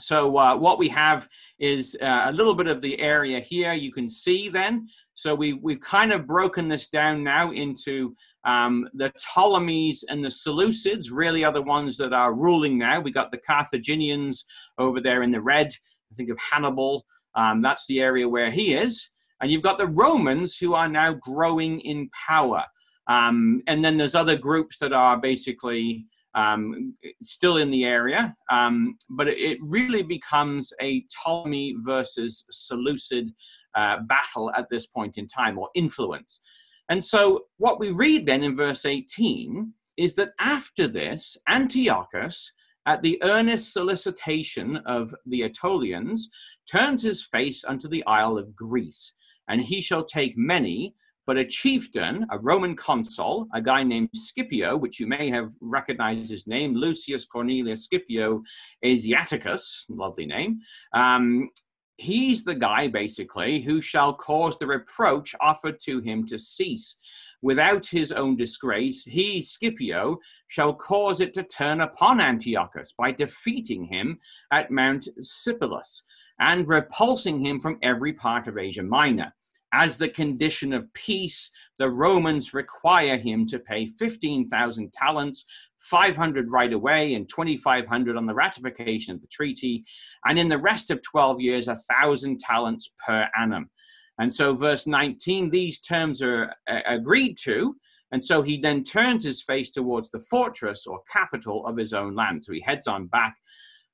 So uh, what we have is uh, a little bit of the area here. You can see then. So we, we've kind of broken this down now into um, the Ptolemies and the Seleucids really are the ones that are ruling now. We got the Carthaginians over there in the red. I think of Hannibal. Um, that's the area where he is. And you've got the Romans who are now growing in power. Um, and then there's other groups that are basically um, still in the area, um, but it really becomes a Ptolemy versus Seleucid uh, battle at this point in time, or influence. And so, what we read then in verse 18 is that after this, Antiochus, at the earnest solicitation of the Aetolians, turns his face unto the isle of Greece, and he shall take many, but a chieftain, a Roman consul, a guy named Scipio, which you may have recognized his name, Lucius Cornelius Scipio Asiaticus, lovely name. Um, he's the guy basically who shall cause the reproach offered to him to cease. Without his own disgrace, he, Scipio, shall cause it to turn upon Antiochus by defeating him at Mount Sipylus and repulsing him from every part of Asia Minor. As the condition of peace, the Romans require him to pay 15,000 talents, 500 right away, and 2,500 on the ratification of the treaty, and in the rest of 12 years, a 1,000 talents per annum. And so, verse 19, these terms are uh, agreed to. And so he then turns his face towards the fortress or capital of his own land. So he heads on back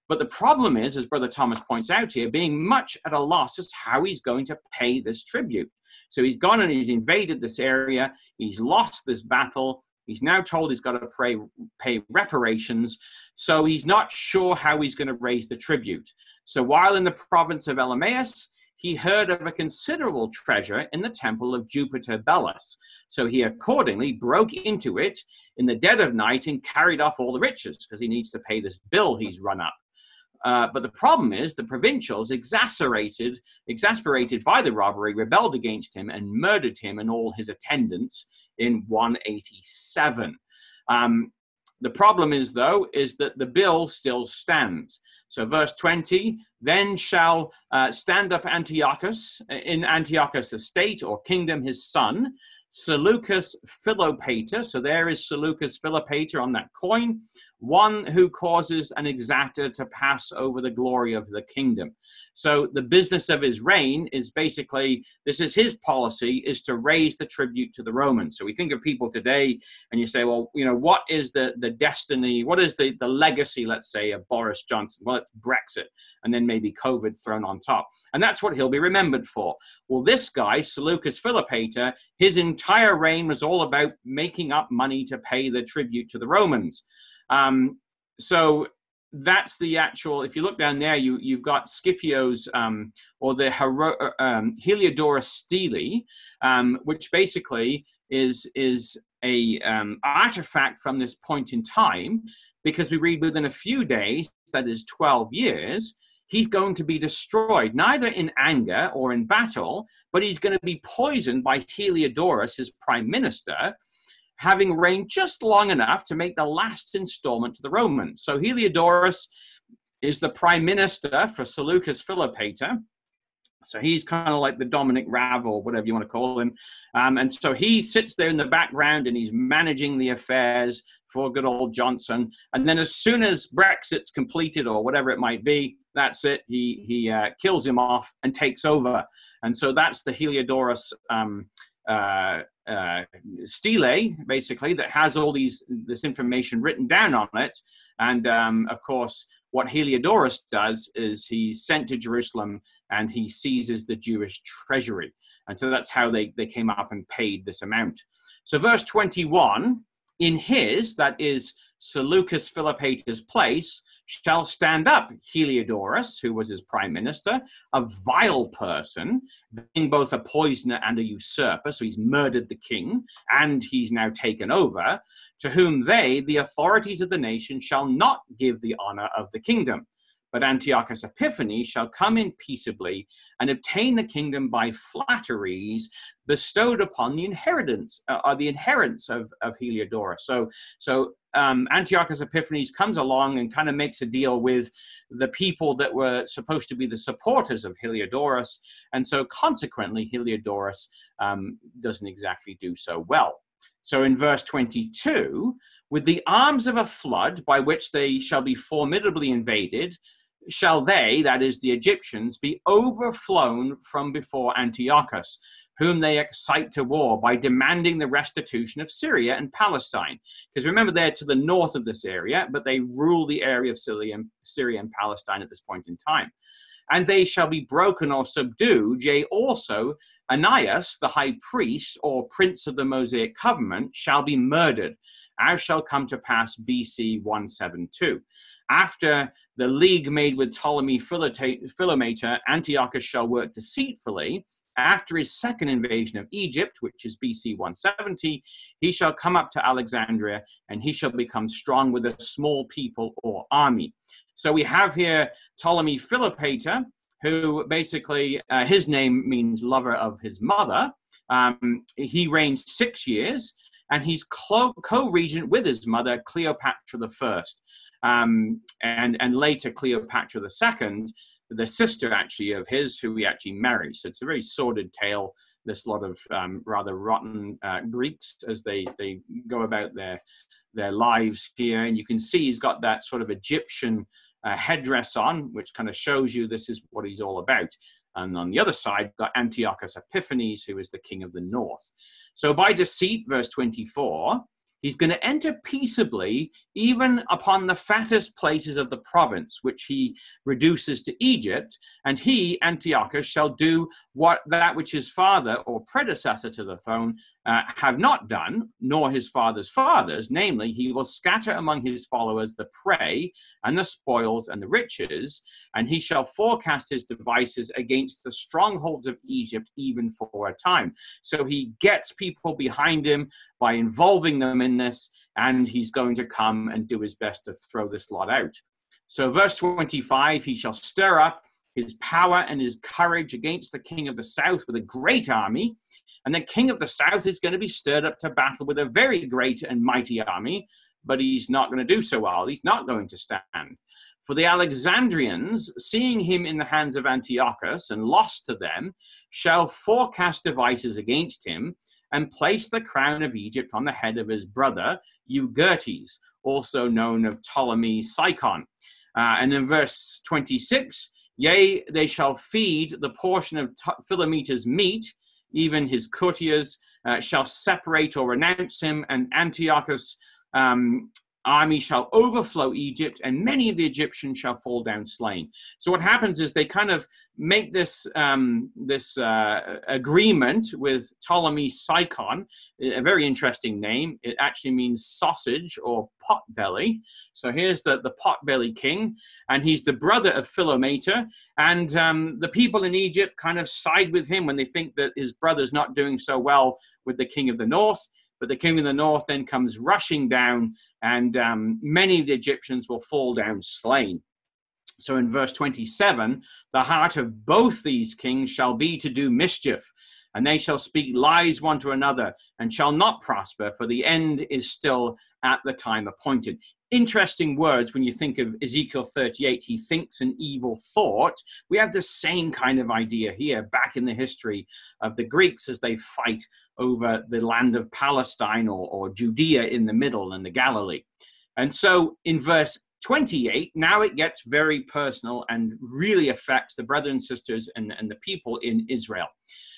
but the problem is, as Brother Thomas points out here, being much at a loss as how he's going to pay this tribute. So he's gone and he's invaded this area, he's lost this battle, he's now told he's got to pay, pay reparations, so he's not sure how he's going to raise the tribute. So while in the province of Elymais, he heard of a considerable treasure in the temple of Jupiter Belus. So he accordingly broke into it in the dead of night and carried off all the riches because he needs to pay this bill he's run up. Uh, but the problem is the provincials, exasperated, exasperated by the robbery, rebelled against him and murdered him and all his attendants in 187. Um, the problem is, though, is that the bill still stands. So, verse 20 then shall uh, stand up Antiochus in Antiochus' estate or kingdom, his son, Seleucus Philopator. So, there is Seleucus Philopator on that coin one who causes an exactor to pass over the glory of the kingdom. So the business of his reign is basically this is his policy is to raise the tribute to the Romans. So we think of people today and you say, well, you know, what is the the destiny, what is the the legacy, let's say, of Boris Johnson? Well, it's Brexit and then maybe COVID thrown on top. And that's what he'll be remembered for. Well, this guy, Seleucus Philopator, his entire reign was all about making up money to pay the tribute to the Romans. Um, so that's the actual. If you look down there, you you've got Scipio's um, or the Hero, uh, um, Heliodorus Stele, um, which basically is is a um, artifact from this point in time, because we read within a few days, that is twelve years, he's going to be destroyed, neither in anger or in battle, but he's going to be poisoned by Heliodorus, his prime minister, having reigned just long enough to make the last installment to the Romans. So Heliodorus is the prime minister for Seleucus Philopator. So he's kind of like the Dominic Raab or whatever you want to call him. Um, and so he sits there in the background and he's managing the affairs for good old Johnson. And then as soon as Brexit's completed or whatever it might be, that's it. He, he uh, kills him off and takes over. And so that's the Heliodorus um, uh, uh, stele, basically, that has all these this information written down on it. And um, of course, what Heliodorus does is he's sent to Jerusalem and he seizes the Jewish treasury. And so that's how they, they came up and paid this amount. So, verse 21 in his, that is Seleucus Philopator's place, shall stand up Heliodorus, who was his prime minister, a vile person, being both a poisoner and a usurper. So he's murdered the king and he's now taken over, to whom they, the authorities of the nation, shall not give the honor of the kingdom. But Antiochus Epiphanes shall come in peaceably and obtain the kingdom by flatteries bestowed upon the inheritance, uh, or the inheritance of, of Heliodorus. So, so um, Antiochus Epiphanes comes along and kind of makes a deal with the people that were supposed to be the supporters of Heliodorus, and so consequently, Heliodorus um, doesn't exactly do so well. So in verse 22, with the arms of a flood by which they shall be formidably invaded, shall they, that is the Egyptians, be overflown from before Antiochus, whom they excite to war by demanding the restitution of Syria and Palestine. Because remember, they're to the north of this area, but they rule the area of Syria and, Syria and Palestine at this point in time. And they shall be broken or subdued, yea, also Onias, the high priest or prince of the Mosaic covenant, shall be murdered, as shall come to pass BC 172. After the league made with Ptolemy Philometor, Antiochus shall work deceitfully. After his second invasion of Egypt, which is BC 170, he shall come up to Alexandria and he shall become strong with a small people or army. So we have here Ptolemy Philopator, who basically, uh, his name means lover of his mother. Um, he reigned six years and he's co regent with his mother, Cleopatra I um, and and later Cleopatra II, the sister actually of his, who he actually marries. So it's a very sordid tale. This lot of um, rather rotten uh, Greeks as they they go about their their lives here, and you can see he's got that sort of Egyptian uh, headdress on, which kind of shows you this is what he's all about. And on the other side, got Antiochus Epiphanes, who is the king of the north. So by deceit, verse 24, He's going to enter peaceably even upon the fattest places of the province, which he reduces to Egypt. And he, Antiochus, shall do what that which his father or predecessor to the throne uh, have not done, nor his father's fathers, namely, he will scatter among his followers the prey and the spoils and the riches, and he shall forecast his devices against the strongholds of Egypt even for a time. So he gets people behind him by involving them in this, and he's going to come and do his best to throw this lot out. So, verse 25 he shall stir up his power and his courage against the king of the south with a great army and the king of the south is going to be stirred up to battle with a very great and mighty army, but he's not going to do so well. He's not going to stand. For the Alexandrians, seeing him in the hands of Antiochus and lost to them, shall forecast devices against him and place the crown of Egypt on the head of his brother Euergetes, also known of Ptolemy Physcon. Uh, and in verse 26, yea, they shall feed the portion of Philometor's meat even his courtiers uh, shall separate or renounce him, and Antiochus um, army shall overflow Egypt, and many of the Egyptians shall fall down slain. So what happens is they kind of make this um, this uh, agreement with Ptolemy Physcon, a very interesting name. It actually means sausage or pot belly. So here's the the pot belly king, and he's the brother of Philometor. And um, the people in Egypt kind of side with him when they think that his brother's not doing so well with the king of the north. But the king of the north then comes rushing down, and um, many of the Egyptians will fall down slain. So in verse 27, the heart of both these kings shall be to do mischief, and they shall speak lies one to another, and shall not prosper, for the end is still at the time appointed interesting words when you think of Ezekiel 38. He thinks an evil thought. We have the same kind of idea here back in the history of the Greeks as they fight over the land of Palestine or, or Judea in the middle and the Galilee. And so in verse 28, now it gets very personal and really affects the brothers and sisters and, and the people in Israel.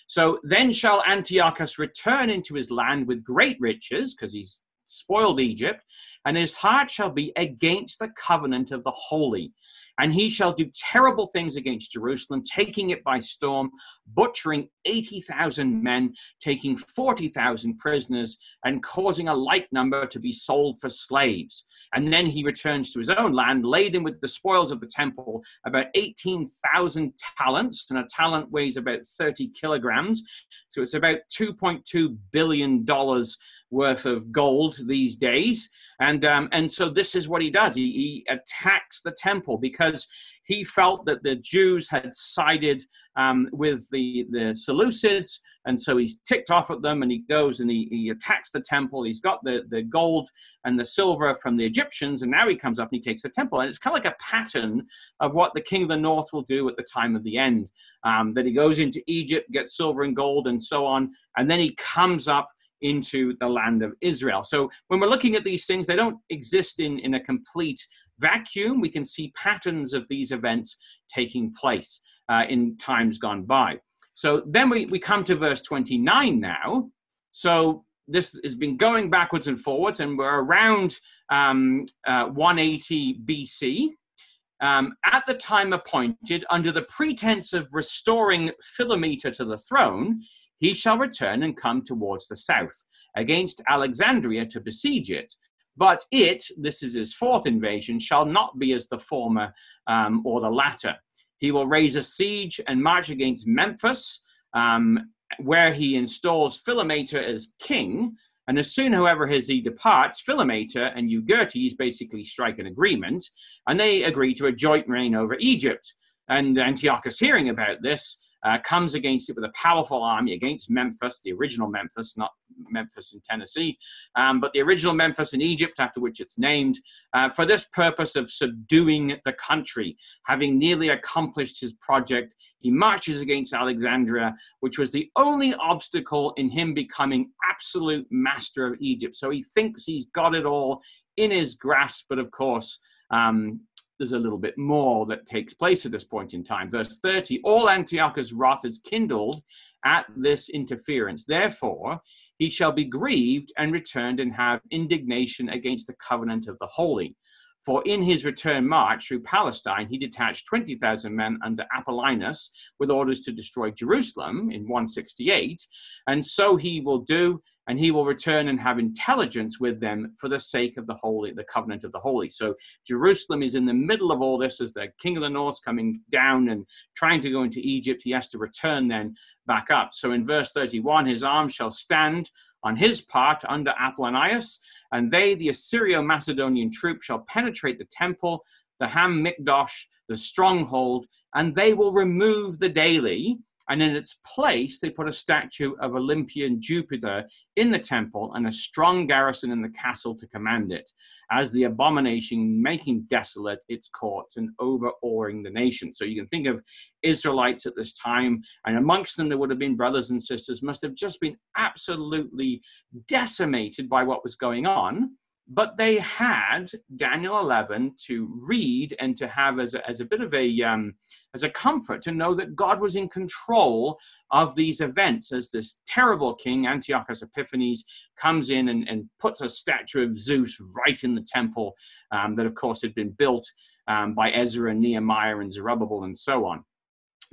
So then shall Antiochus return into his land with great riches, because he's spoiled Egypt, and his heart shall be against the covenant of the holy. And he shall do terrible things against Jerusalem, taking it by storm, butchering 80,000 men, taking 40,000 prisoners, and causing a like number to be sold for slaves. And then he returns to his own land, laden with the spoils of the temple, about 18,000 talents, and a talent weighs about 30 kilograms. So it's about $2.2 billion worth of gold these days. And, um, and so this is what he does. He, he, attacks the temple because he felt that the Jews had sided um, with the, the Seleucids. And so he's ticked off at them and he goes and he, he attacks the temple. He's got the, the gold and the silver from the Egyptians. And now he comes up and he takes the temple. And it's kind of like a pattern of what the king of the north will do at the time of the end. Um, that he goes into Egypt, gets silver and gold and so on. And then he comes up into the land of Israel. So when we're looking at these things, they don't exist in, in a complete vacuum. We can see patterns of these events taking place uh, in times gone by. So then we, we come to verse 29 now. So this has been going backwards and forwards, and we're around um, uh, 180 BC. Um, at the time appointed, under the pretense of restoring Philometor to the throne, he shall return and come towards the south against Alexandria to besiege it. But it, this is his fourth invasion, shall not be as the former um, or the latter. He will raise a siege and march against Memphis, um, where he installs Philometor as king. And as soon, however, as he departs, Philometor and Euergetes basically strike an agreement, and they agree to a joint reign over Egypt. And Antiochus, hearing about this, uh, comes against it with a powerful army against Memphis, the original Memphis, not Memphis in Tennessee, um, but the original Memphis in Egypt, after which it's named, uh, for this purpose of subduing the country. Having nearly accomplished his project, he marches against Alexandria, which was the only obstacle in him becoming absolute master of Egypt. So he thinks he's got it all in his grasp, but of course, um, there's a little bit more that takes place at this point in time. Verse 30 All Antiochus' wrath is kindled at this interference. Therefore, he shall be grieved and returned and have indignation against the covenant of the holy. For in his return march through Palestine, he detached 20,000 men under Apollonius with orders to destroy Jerusalem in 168. And so he will do and he will return and have intelligence with them for the sake of the holy, the covenant of the holy. So Jerusalem is in the middle of all this as the king of the north coming down and trying to go into Egypt. He has to return then back up. So in verse 31, his arm shall stand on his part under Apollonius, and they, the Assyrio Macedonian troops, shall penetrate the temple, the Ham Mikdosh, the stronghold, and they will remove the daily and in its place, they put a statue of Olympian Jupiter in the temple and a strong garrison in the castle to command it, as the abomination making desolate its courts and overawing the nation. So you can think of Israelites at this time, and amongst them there would have been brothers and sisters, must have just been absolutely decimated by what was going on but they had Daniel 11 to read and to have as a, as a bit of a um, as a comfort to know that God was in control of these events as this terrible king Antiochus Epiphanes comes in and, and puts a statue of Zeus right in the temple um, that of course had been built um, by Ezra and Nehemiah and Zerubbabel and so on.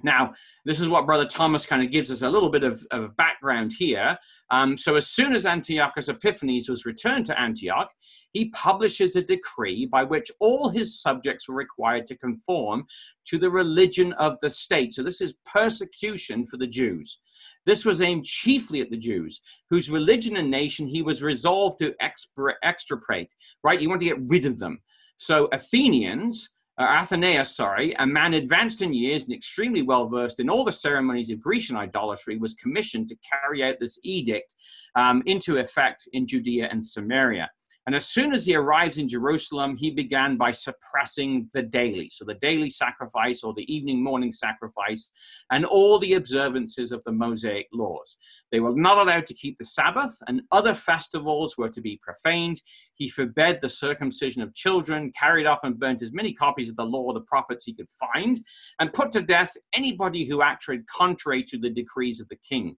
Now, this is what Brother Thomas kind of gives us a little bit of, of background here. Um, so, as soon as Antiochus Epiphanes was returned to Antioch, he publishes a decree by which all his subjects were required to conform to the religion of the state. So, this is persecution for the Jews. This was aimed chiefly at the Jews, whose religion and nation he was resolved to extirpate, right? He wanted to get rid of them. So, Athenians, uh, Athenaeus, sorry, a man advanced in years and extremely well versed in all the ceremonies of Grecian idolatry, was commissioned to carry out this edict um, into effect in Judea and Samaria. And as soon as he arrives in Jerusalem, he began by suppressing the daily. So, the daily sacrifice or the evening morning sacrifice and all the observances of the Mosaic laws. They were not allowed to keep the Sabbath, and other festivals were to be profaned. He forbade the circumcision of children, carried off and burnt as many copies of the law of the prophets he could find, and put to death anybody who acted contrary to the decrees of the king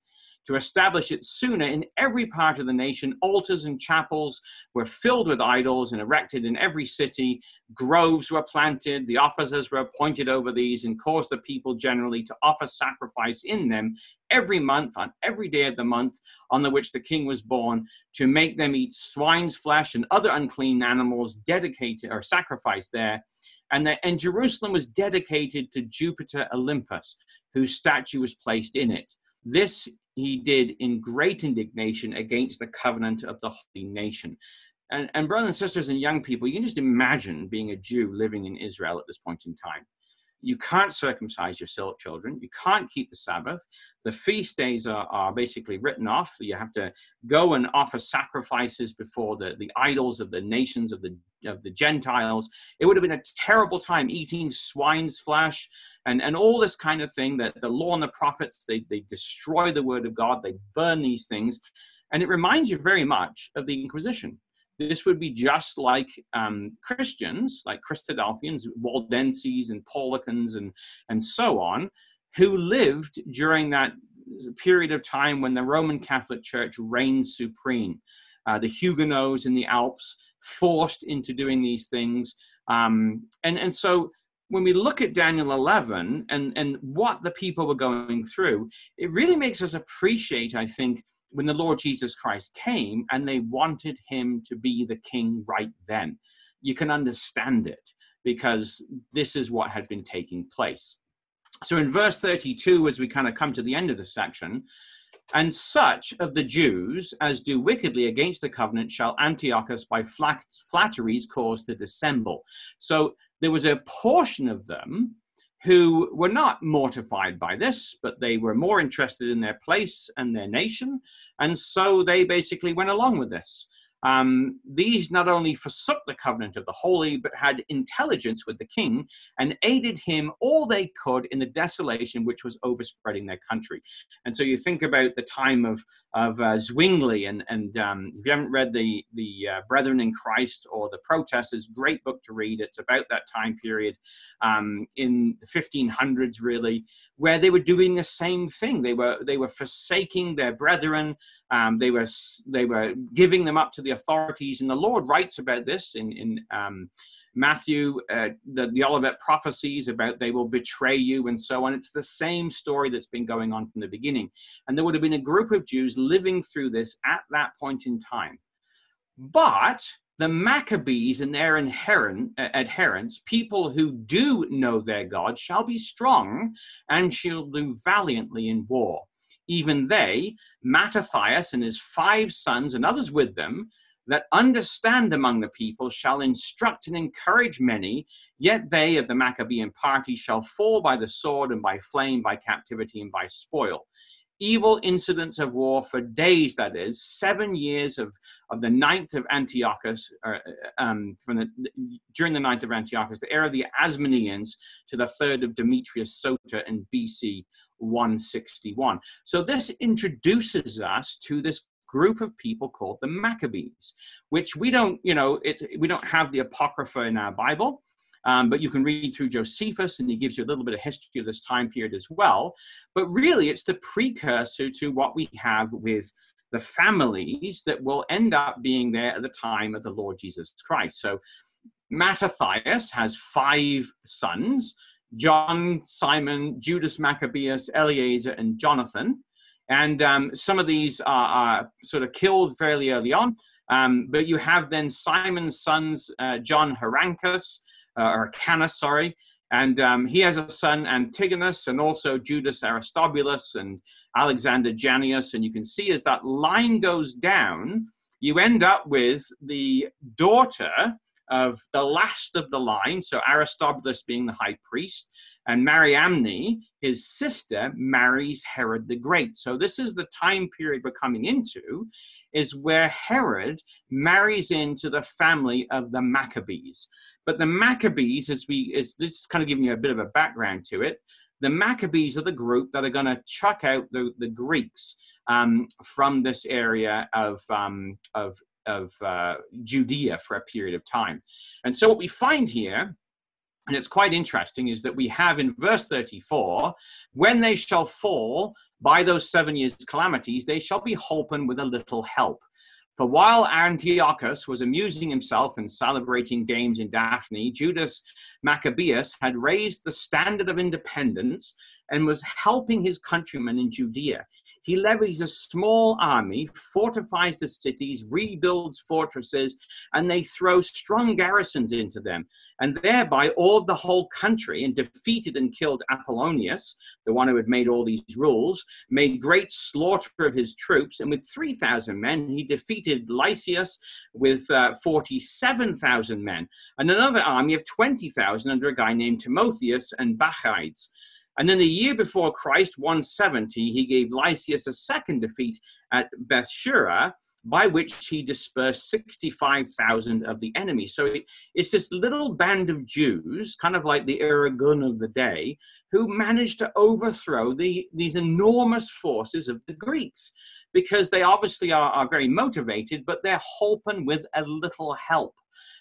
to establish it sooner in every part of the nation. Altars and chapels were filled with idols and erected in every city. Groves were planted. The officers were appointed over these and caused the people generally to offer sacrifice in them every month, on every day of the month on the which the king was born, to make them eat swine's flesh and other unclean animals dedicated or sacrificed there. And, the, and Jerusalem was dedicated to Jupiter Olympus, whose statue was placed in it. This he did in great indignation against the covenant of the holy nation. And, and brothers and sisters and young people, you can just imagine being a Jew living in Israel at this point in time. You can't circumcise your children. You can't keep the Sabbath. The feast days are, are basically written off. You have to go and offer sacrifices before the, the idols of the nations of the, of the Gentiles. It would have been a terrible time eating swine's flesh and, and all this kind of thing that the law and the prophets, they, they destroy the word of God, they burn these things. And it reminds you very much of the Inquisition this would be just like um, Christians, like Christadelphians, Waldenses, and Paulicians, and, and so on, who lived during that period of time when the Roman Catholic Church reigned supreme. Uh, the Huguenots in the Alps forced into doing these things. Um, and, and so when we look at Daniel 11 and, and what the people were going through, it really makes us appreciate, I think, when the Lord Jesus Christ came and they wanted him to be the king right then. You can understand it because this is what had been taking place. So in verse 32, as we kind of come to the end of the section, and such of the Jews as do wickedly against the covenant shall Antiochus by flatteries cause to dissemble. So there was a portion of them who were not mortified by this, but they were more interested in their place and their nation. And so they basically went along with this. Um, these not only forsook the covenant of the holy, but had intelligence with the king and aided him all they could in the desolation which was overspreading their country. And so you think about the time of, of uh, Zwingli, and, and um, if you haven't read the, the uh, Brethren in Christ or the Protesters, great book to read. It's about that time period um, in the 1500s, really, where they were doing the same thing. They were, they were forsaking their brethren. Um, they were they were giving them up to the authorities, and the Lord writes about this in in um, Matthew, uh, the, the Olivet prophecies about they will betray you and so on. It's the same story that's been going on from the beginning, and there would have been a group of Jews living through this at that point in time, but the Maccabees and their inherent, uh, adherents, people who do know their God, shall be strong and shall do valiantly in war even they, Mattathias and his five sons and others with them, that understand among the people shall instruct and encourage many, yet they of the Maccabean party shall fall by the sword and by flame, by captivity and by spoil. Evil incidents of war for days, that is, seven years of, of the ninth of Antiochus, or, uh, um, from the, during the ninth of Antiochus, the era of the Asmoneans to the third of Demetrius Soter in BC 161. So this introduces us to this group of people called the Maccabees, which we don't, you know, it, we don't have the Apocrypha in our Bible. Um, but you can read through Josephus, and he gives you a little bit of history of this time period as well. But really, it's the precursor to what we have with the families that will end up being there at the time of the Lord Jesus Christ. So Mattathias has five sons. John, Simon, Judas Maccabeus, Eleazar, and Jonathan. And um, some of these are, are, sort of killed fairly early on. Um, but you have then Simon's sons, uh, John Hyrcanus, uh, or Canis, sorry, and um, he has a son, Antigonus, and also Judas Aristobulus and Alexander Jannaeus. And you can see as that line goes down, you end up with the daughter of the last of the line, so Aristobulus being the high priest, and Mariamne, his sister, marries Herod the Great. So this is the time period we're coming into, is where Herod marries into the family of the Maccabees. But the Maccabees, as we, is this is kind of giving you a bit of a background to it. The Maccabees are the group that are going to chuck out the, the Greeks um, from this area of, um, of of uh, Judea for a period of time. And so what we find here, and it's quite interesting, is that we have in verse 34 when they shall fall by those seven years' calamities, they shall be holpen with a little help. For while Antiochus was amusing himself and celebrating games in Daphne, Judas Maccabeus had raised the standard of independence and was helping his countrymen in Judea. He levies a small army, fortifies the cities, rebuilds fortresses, and they throw strong garrisons into them, and thereby awed the whole country and defeated and killed Apollonius, the one who had made all these rules, made great slaughter of his troops, and with 3,000 men he defeated Lysias with uh, 47,000 men, and another army of 20,000 under a guy named Timotheus and Bacchides. And then the year before Christ, 170, he gave Lysias a second defeat at Bethshura, by which he dispersed 65,000 of the enemy. So it, it's this little band of Jews, kind of like the Irgun of the day, who managed to overthrow the, these enormous forces of the Greeks because they obviously are, are very motivated, but they're holpen with a little help.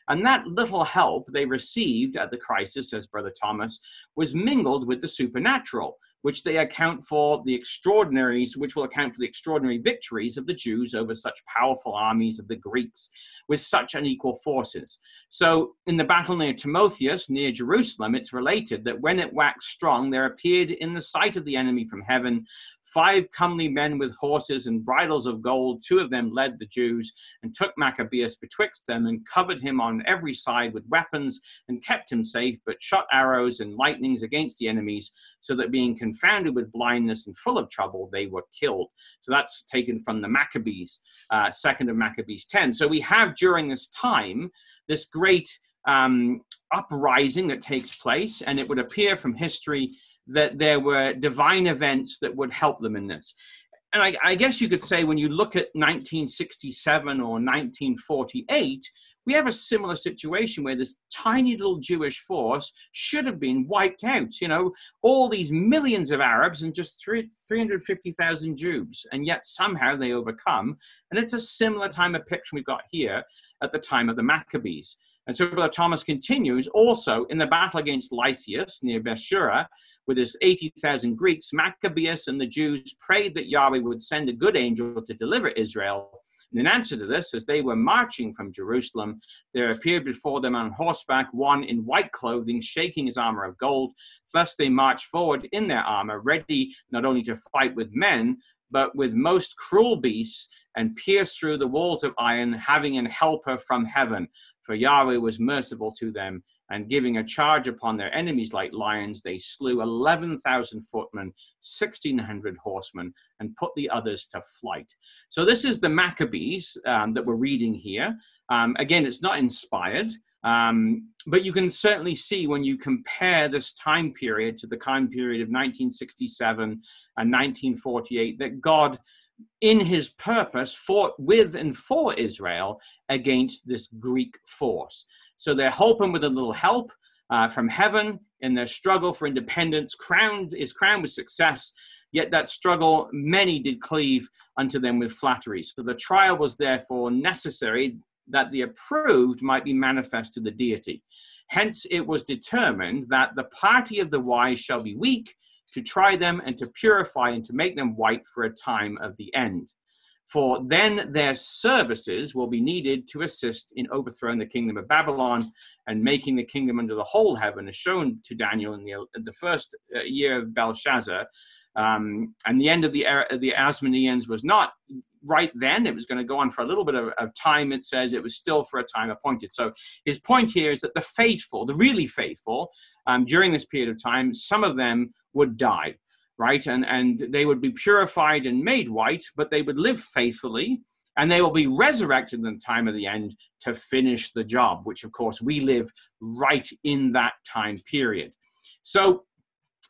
And that little help they received at the crisis, says Brother Thomas, was mingled with the supernatural which they account for the extraordinaries, which will account for the extraordinary victories of the Jews over such powerful armies of the Greeks with such unequal forces. So, in the battle near Timotheus, near Jerusalem, it's related that when it waxed strong, there appeared in the sight of the enemy from heaven five comely men with horses and bridles of gold. Two of them led the Jews and took Maccabeus betwixt them and covered him on every side with weapons and kept him safe, but shot arrows and lightnings against the enemies, so that being confounded with blindness and full of trouble, they were killed. So that's taken from the Maccabees, uh, second of Maccabees 10. So we have during this time this great um, uprising that takes place, and it would appear from history that there were divine events that would help them in this. And I, I, guess you could say when you look at 1967 or 1948, we have a similar situation where this tiny little Jewish force should have been wiped out. You know, all these millions of Arabs and just 350,000 Jews, and yet somehow they overcome. And it's a similar time of picture we've got here at the time of the Maccabees. And so Brother Thomas continues also in the battle against Lysias near Bethsura, with his 80,000 Greeks, Maccabeus and the Jews prayed that Yahweh would send a good angel to deliver Israel. And in answer to this, as they were marching from Jerusalem, there appeared before them on horseback one in white clothing, shaking his armor of gold. Thus they marched forward in their armor, ready not only to fight with men, but with most cruel beasts, and pierced through the walls of iron, having an helper from heaven. For Yahweh was merciful to them and giving a charge upon their enemies like lions, they slew 11,000 footmen, 1,600 horsemen, and put the others to flight. So, this is the Maccabees um, that we're reading here. Um, again, it's not inspired, um, but you can certainly see when you compare this time period to the time period of 1967 and 1948 that God in his purpose fought with and for Israel against this Greek force. So they're hoping with a little help uh, from heaven in their struggle for independence, crowned is crowned with success. Yet that struggle many did cleave unto them with flattery. So the trial was therefore necessary that the approved might be manifest to the deity. Hence it was determined that the party of the wise shall be weak to try them and to purify and to make them white for a time of the end for then their services will be needed to assist in overthrowing the kingdom of Babylon and making the kingdom under the whole heaven, as shown to Daniel in the, the first uh, year of Belshazzar. Um, and the end of the the Asmoneans was not right then. It was going to go on for a little bit of, of, time. It says it was still for a time appointed. So his point here is that the faithful, the really faithful, um, during this period of time, some of them would die right? And, and they would be purified and made white, but they would live faithfully and they will be resurrected in the time of the end to finish the job, which of course we live right in that time period. So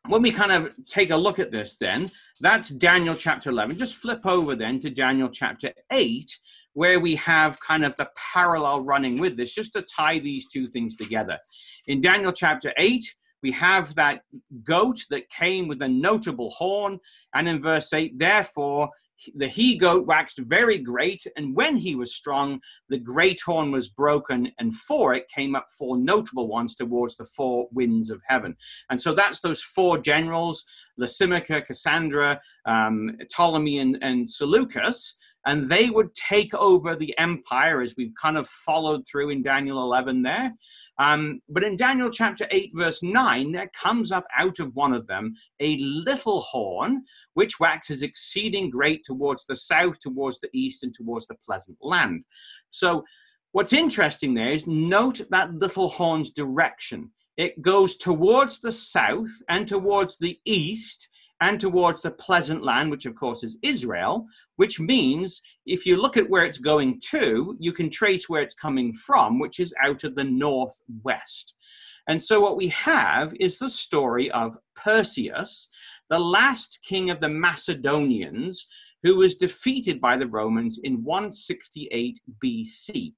when we kind of take a look at this, then that's Daniel chapter 11. Just flip over then to Daniel chapter 8, where we have kind of the parallel running with this, just to tie these two things together. In Daniel chapter 8, we have that goat that came with a notable horn. And in verse 8, therefore, the he goat waxed very great, and when he was strong, the great horn was broken, and for it came up four notable ones towards the four winds of heaven. And so that's those four generals Lysimachus, Cassandra, um, Ptolemy, and, and Seleucus and they would take over the empire as we've kind of followed through in Daniel 11 there. Um, but in Daniel chapter 8, verse 9, there comes up out of one of them a little horn, which waxes exceeding great towards the south, towards the east, and towards the pleasant land. So, what's interesting there is note that little horn's direction. It goes towards the south and towards the east and towards the pleasant land, which of course is Israel, which means if you look at where it's going to, you can trace where it's coming from, which is out of the northwest. And so what we have is the story of Perseus, the last king of the Macedonians, who was defeated by the Romans in 168 BC.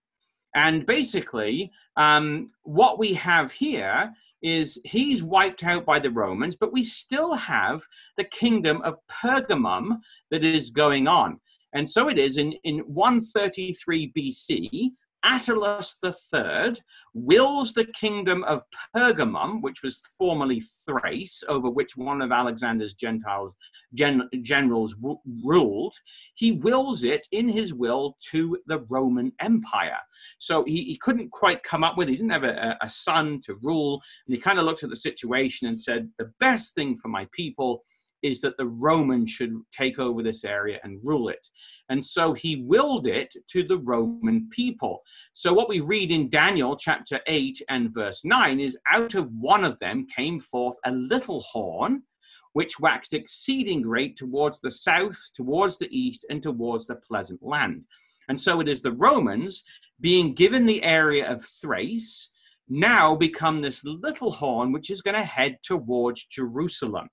And basically, um, what we have here is he's wiped out by the Romans, but we still have the kingdom of Pergamum that is going on. And so it is in, in 133 BC, Attalus III wills the kingdom of Pergamum, which was formerly Thrace, over which one of Alexander's Gentiles gen, generals ruled. He wills it in his will to the Roman Empire. So he, he couldn't quite come up with. He didn't have a, a son to rule, and he kind of looked at the situation and said, "The best thing for my people." is that the Romans should take over this area and rule it. And so he willed it to the Roman people. So what we read in Daniel chapter 8 and verse 9 is out of one of them came forth a little horn, which waxed exceeding great towards the south, towards the east, and towards the pleasant land. And so it is the Romans being given the area of Thrace now become this little horn which is going to head towards Jerusalem.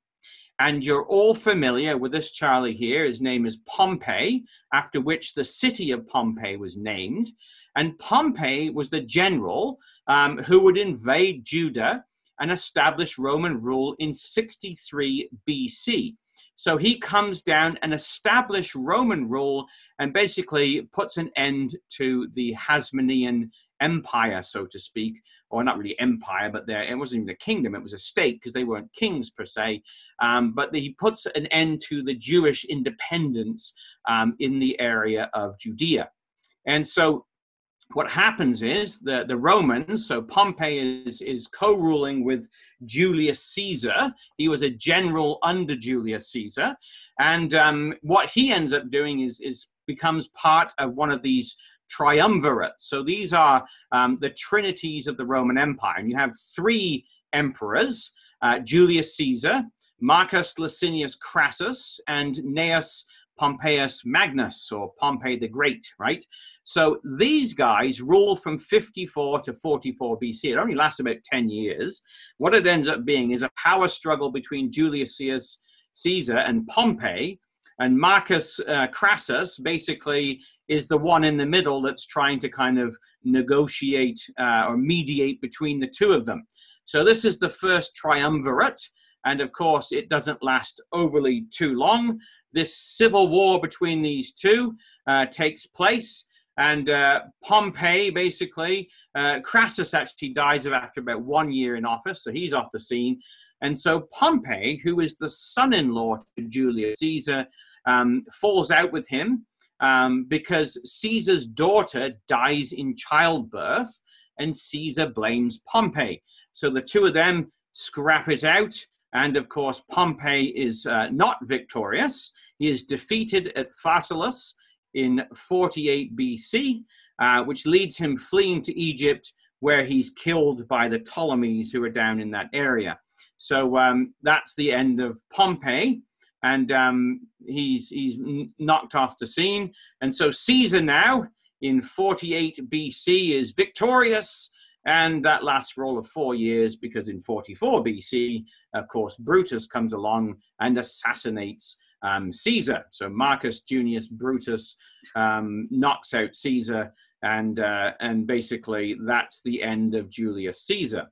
And you're all familiar with this Charlie here. His name is Pompey, after which the city of Pompey was named. And Pompey was the general um, who would invade Judah and establish Roman rule in 63 BC. So he comes down and establishes Roman rule and basically puts an end to the Hasmonean empire, so to speak, or not really empire, but there it wasn't even a kingdom; it was a state because they weren't kings per se. Um, but he puts an end to the Jewish independence um, in the area of Judea, and so. What happens is the, the Romans, so Pompey is, is co ruling with Julius Caesar. He was a general under Julius Caesar. And um, what he ends up doing is, is becomes part of one of these triumvirate. So these are um, the trinities of the Roman Empire. And you have three emperors uh, Julius Caesar, Marcus Licinius Crassus, and Gnaeus Pompeius Magnus, or Pompey the Great, right? So these guys rule from 54 to 44 BC. It only lasts about 10 years. What it ends up being is a power struggle between Julius Caesar and Pompey. And Marcus uh, Crassus basically is the one in the middle that's trying to kind of negotiate uh, or mediate between the two of them. So this is the first triumvirate, and of course, it doesn't last overly too long. This civil war between these two uh, takes place, and uh, Pompey basically, uh, Crassus actually dies after about one year in office, so he's off the scene. And so Pompey, who is the son in law to Julius Caesar, um, falls out with him um, because Caesar's daughter dies in childbirth and Caesar blames Pompey. So the two of them scrap it out. And of course, Pompey is uh, not victorious. He is defeated at Pharsalus in 48 BC, uh, which leads him fleeing to Egypt, where he's killed by the Ptolemies who are down in that area. So um, that's the end of Pompey and um, he's he's knocked off the scene. And so Caesar now in 48 BC is victorious, and that lasts for all of four years because in 44 BC, of course, Brutus comes along and assassinates um, Caesar. So Marcus Junius Brutus um, knocks out Caesar, and uh, and basically that's the end of Julius Caesar.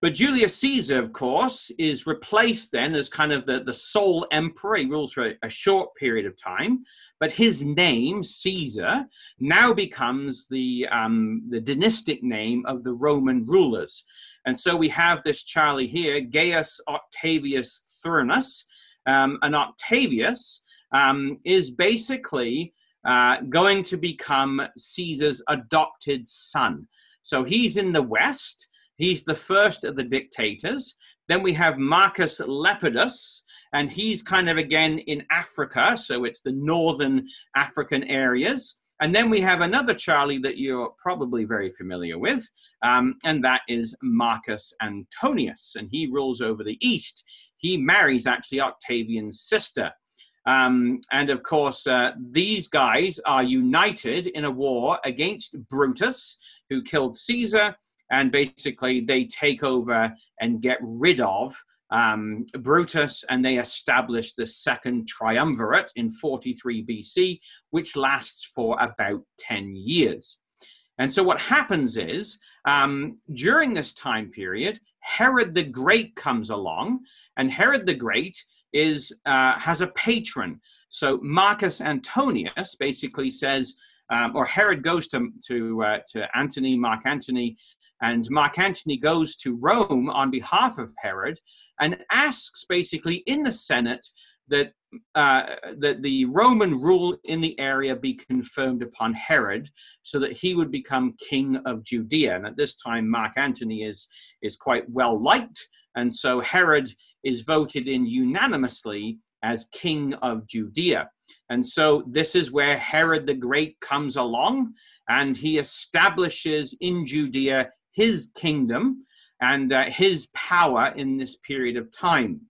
But Julius Caesar, of course, is replaced then as kind of the, the sole emperor. He rules for a, a short period of time, but his name, Caesar, now becomes the, um, the dynastic name of the Roman rulers. And so we have this Charlie here, Gaius Octavius Thurinus. Um, and Octavius um, is basically uh, going to become Caesar's adopted son. So he's in the West He's the first of the dictators. Then we have Marcus Lepidus, and he's kind of again in Africa, so it's the northern African areas. And then we have another Charlie that you're probably very familiar with, um, and that is Marcus Antonius, and he rules over the east. He marries actually Octavian's sister. Um, and of course, uh, these guys are united in a war against Brutus, who killed Caesar, and basically they take over and get rid of um, Brutus, and they establish the second triumvirate in 43 BC, which lasts for about 10 years. And so what happens is um, during this time period, Herod the Great comes along, and Herod the Great is uh, has a patron. So Marcus Antonius basically says, um, or Herod goes to to uh, to Antony, Mark Antony, and Mark Antony goes to Rome on behalf of Herod and asks basically in the Senate that uh, that the Roman rule in the area be confirmed upon Herod, so that he would become king of Judea. And at this time, Mark Antony is is quite well liked, and so Herod is voted in unanimously as king of Judea. And so this is where Herod the Great comes along, and he establishes in Judea his kingdom and uh, his power in this period of time.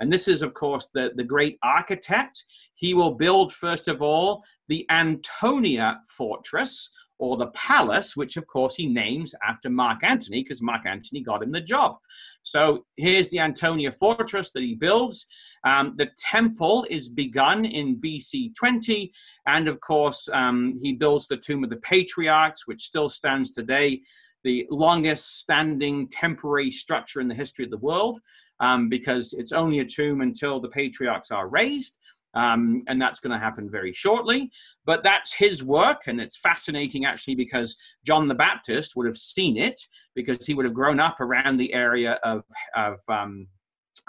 And this is, of course, the, the great architect. He will build, first of all, the Antonia fortress or the palace, which, of course, he names after Mark Antony because Mark Antony got him the job. So here's the Antonia fortress that he builds. Um, the temple is begun in BC 20. And of course, um, he builds the Tomb of the Patriarchs, which still stands today, the longest standing temporary structure in the history of the world um, because it's only a tomb until the patriarchs are raised. Um, and that's going to happen very shortly. But that's his work, and it's fascinating actually because John the Baptist would have seen it because he would have grown up around the area of, of um,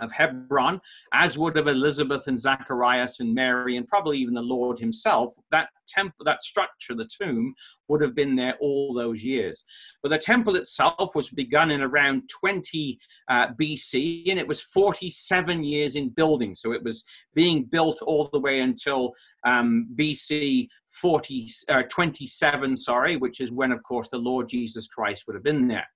of Hebron, as would of Elizabeth and Zacharias and Mary, and probably even the Lord himself, that temple, that structure, the tomb, would have been there all those years. But the temple itself was begun in around 20 uh, BC, and it was 47 years in building. So it was being built all the way until um, BC 40, uh, 27, sorry, which is when, of course, the Lord Jesus Christ would have been there.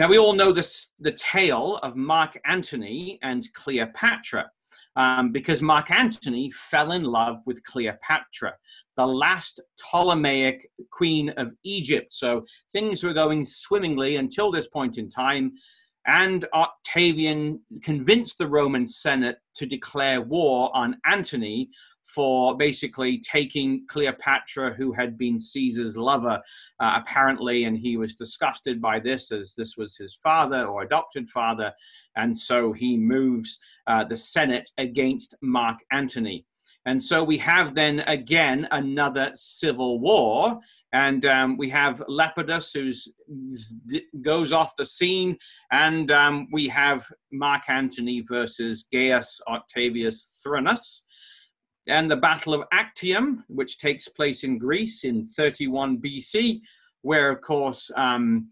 Now, we all know this, the tale of Mark Antony and Cleopatra, um, because Mark Antony fell in love with Cleopatra, the last Ptolemaic queen of Egypt. So things were going swimmingly until this point in time. And Octavian convinced the Roman Senate to declare war on Antony for basically taking Cleopatra, who had been Caesar's lover, uh, apparently, and he was disgusted by this as this was his father or adopted father, and so he moves uh, the Senate against Mark Antony. And so we have then again another civil war, and um, we have Lepidus who goes off the scene, and um, we have Mark Antony versus Gaius Octavius Thurinus and the Battle of Actium, which takes place in Greece in 31 BC, where, of course, um,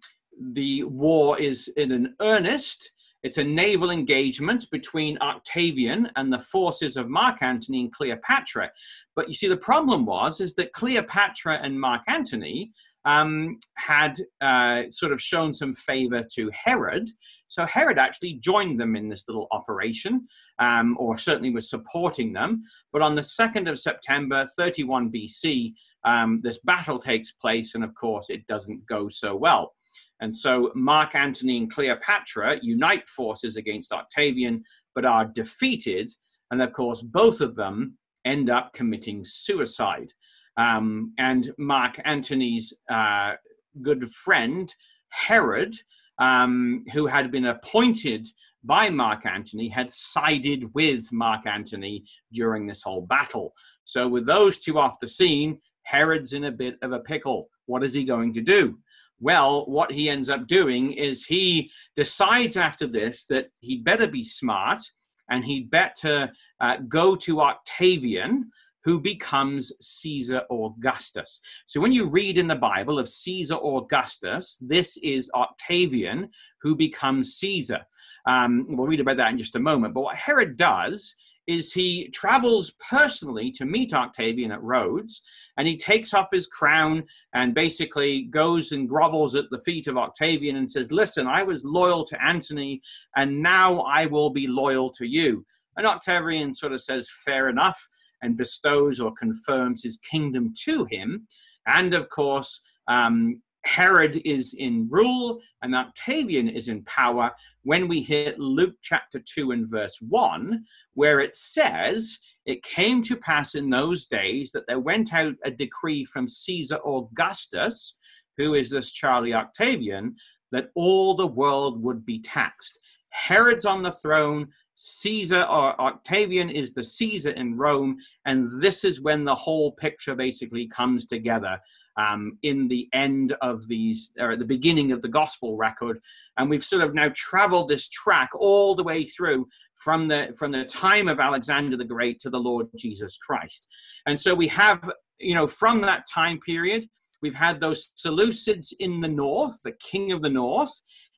the war is in an earnest. It's a naval engagement between Octavian and the forces of Mark Antony and Cleopatra. But you see, the problem was is that Cleopatra and Mark Antony um, had uh, sort of shown some favor to Herod. So Herod actually joined them in this little operation, um, or certainly was supporting them. But on the 2nd of September, 31 BC, um, this battle takes place, and of course, it doesn't go so well. And so Mark Antony and Cleopatra unite forces against Octavian, but are defeated. And of course, both of them end up committing suicide. Um, and Mark Antony's uh, good friend, Herod, um, who had been appointed by Mark Antony, had sided with Mark Antony during this whole battle. So, with those two off the scene, Herod's in a bit of a pickle. What is he going to do? Well, what he ends up doing is he decides after this that he'd better be smart and he'd better uh, go to Octavian, who becomes Caesar Augustus. So when you read in the Bible of Caesar Augustus, this is Octavian who becomes Caesar. Um, we'll read about that in just a moment. But what Herod does is he travels personally to meet Octavian at Rhodes, and he takes off his crown and basically goes and grovels at the feet of Octavian and says, Listen, I was loyal to Antony, and now I will be loyal to you. And Octavian sort of says, Fair enough and bestows or confirms his kingdom to him. And of course, um, Herod is in rule and Octavian is in power when we hit Luke chapter 2 and verse 1, where it says, It came to pass in those days that there went out a decree from Caesar Augustus, who is this Charlie Octavian, that all the world would be taxed. Herod's on the throne, Caesar or Octavian is the Caesar in Rome, and this is when the whole picture basically comes together um, in the end of these, or at the beginning of the gospel record. And we've sort of now traveled this track all the way through from the from the time of Alexander the Great to the Lord Jesus Christ. And so we have, you know, from that time period, we've had those Seleucids in the north, the king of the north,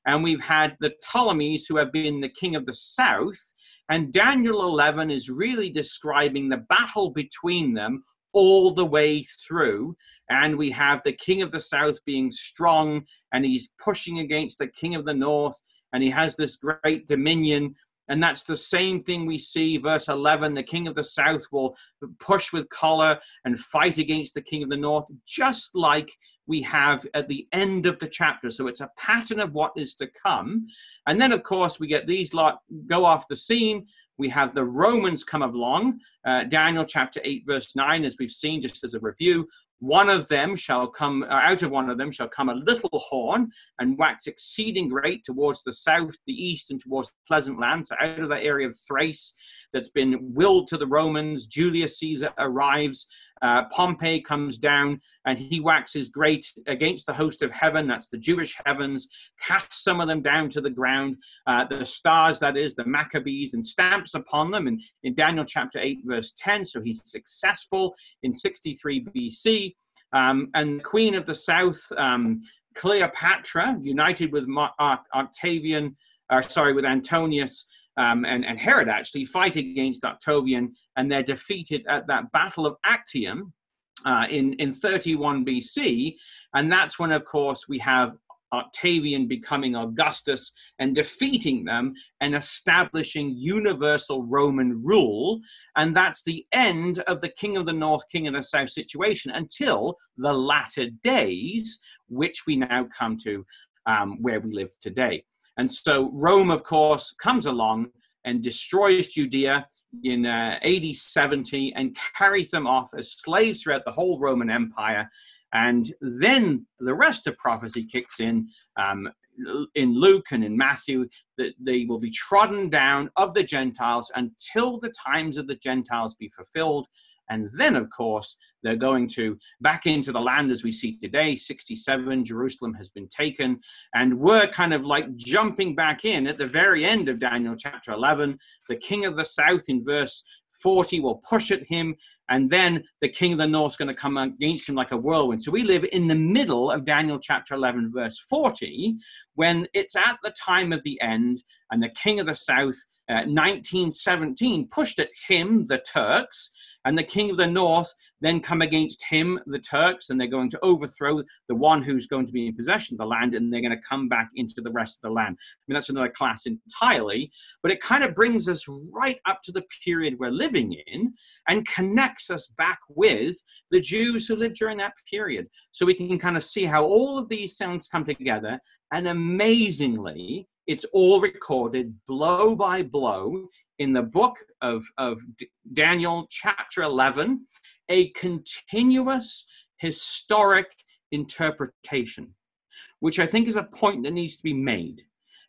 and we've had the Ptolemies who have been the king of the south. And Daniel 11 is really describing the battle between them all the way through. And we have the king of the south being strong and he's pushing against the king of the north and he has this great dominion. And that's the same thing we see, verse 11 the king of the south will push with choler and fight against the king of the north, just like we have at the end of the chapter. So it's a pattern of what is to come. And then, of course, we get these lot go off the scene. We have the Romans come along. Uh, Daniel chapter 8, verse 9, as we've seen just as a review. One of them shall come, uh, out of one of them shall come a little horn and wax exceeding great towards the south, the east, and towards pleasant land. So out of that area of Thrace that's been willed to the Romans, Julius Caesar arrives uh, Pompey comes down and he waxes great against the host of heaven, that's the Jewish heavens, casts some of them down to the ground, uh, the stars, that is, the Maccabees, and stamps upon them in, in Daniel chapter 8, verse 10. So he's successful in 63 BC. Um, and the queen of the south, um, Cleopatra, united with Octavian, uh, sorry, with Antonius, um, and, and Herod actually fight against Octavian, and they're defeated at that Battle of Actium uh, in, in 31 BC. And that's when, of course, we have Octavian becoming Augustus and defeating them and establishing universal Roman rule. And that's the end of the King of the North, King of the South situation until the latter days, which we now come to um, where we live today. And so Rome, of course, comes along and destroys Judea in uh, AD 70 and carries them off as slaves throughout the whole Roman Empire. And then the rest of prophecy kicks in. Um, in Luke and in Matthew, that they will be trodden down of the Gentiles until the times of the Gentiles be fulfilled. And then, of course, they're going to back into the land as we see today. 67, Jerusalem has been taken. And we're kind of like jumping back in at the very end of Daniel chapter 11. The king of the south in verse 40 will push at him. And then the king of the north is going to come against him like a whirlwind. So we live in the middle of Daniel chapter 11, verse 40, when it's at the time of the end, and the king of the south, uh, 1917, pushed at him, the Turks, and the king of the north then come against him, the Turks, and they're going to overthrow the one who's going to be in possession of the land, and they're going to come back into the rest of the land. I mean, that's another class entirely, but it kind of brings us right up to the period we're living in and connects us back with the Jews who lived during that period. So we can kind of see how all of these sounds come together, and amazingly, it's all recorded blow by blow in the book of, of Daniel, chapter 11, a continuous historic interpretation, which I think is a point that needs to be made.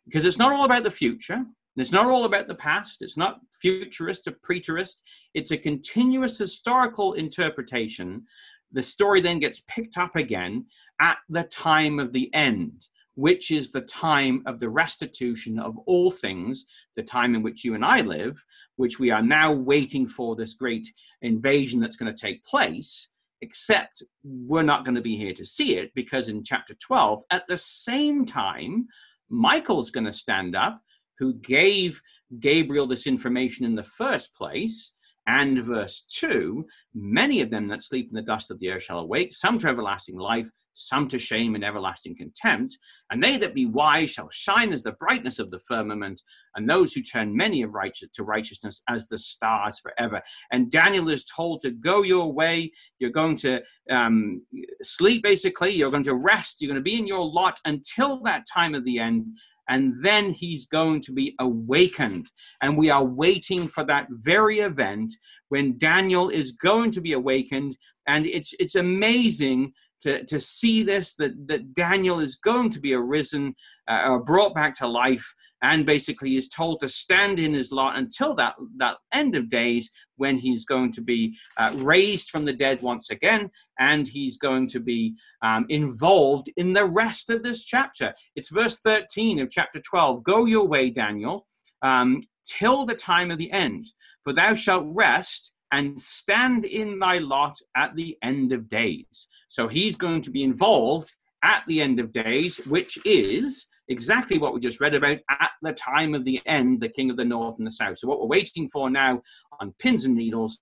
Because it's not all about the future, it's not all about the past, it's not futurist or preterist, it's a continuous historical interpretation. The story then gets picked up again at the time of the end which is the time of the restitution of all things, the time in which you and I live, which we are now waiting for this great invasion that's going to take place, except we're not going to be here to see it because in chapter 12, at the same time, Michael's going to stand up, who gave Gabriel this information in the first place. And verse 2 Many of them that sleep in the dust of the earth shall awake, some to everlasting life, some to shame and everlasting contempt. And they that be wise shall shine as the brightness of the firmament, and those who turn many of righteous to righteousness as the stars forever. And Daniel is told to go your way. You're going to um, sleep, basically. You're going to rest. You're going to be in your lot until that time of the end. And then he's going to be awakened. And we are waiting for that very event when Daniel is going to be awakened. And it's, it's amazing to, to see this that, that Daniel is going to be arisen uh, or brought back to life and basically is told to stand in his lot until that, that end of days when he's going to be uh, raised from the dead once again and he's going to be um, involved in the rest of this chapter. It's verse 13 of chapter 12 Go your way, Daniel, um, till the time of the end, for thou shalt rest and stand in thy lot at the end of days. So he's going to be involved at the end of days, which is exactly what we just read about at the time of the end, the king of the north and the south. So, what we're waiting for now on pins and needles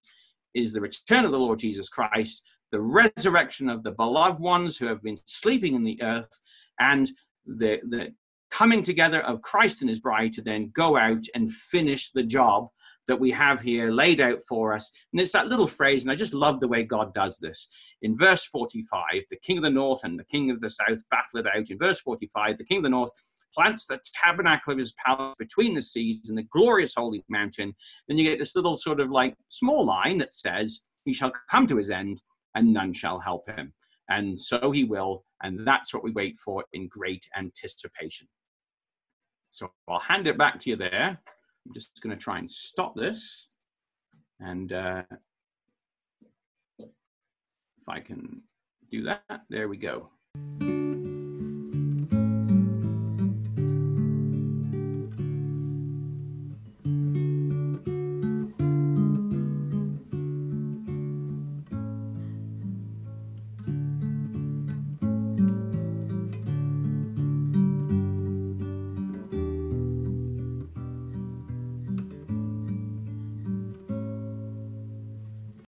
is the return of the Lord Jesus Christ, the resurrection of the beloved ones who have been sleeping in the earth, and the, the coming together of Christ and his bride to then go out and finish the job that we have here laid out for us. And it's that little phrase, and I just love the way God does this. In verse 45, the king of the north and the king of the south battle it out. In verse 45, the king of the north plants the tabernacle of his palace between the seas and the glorious holy mountain. Then you get this little sort of like small line that says, He shall come to his end, and none shall help him. And so he will, and that's what we wait for in great anticipation. So I'll hand it back to you there. I'm just going to try and stop this. And uh, if I can do that, there we go.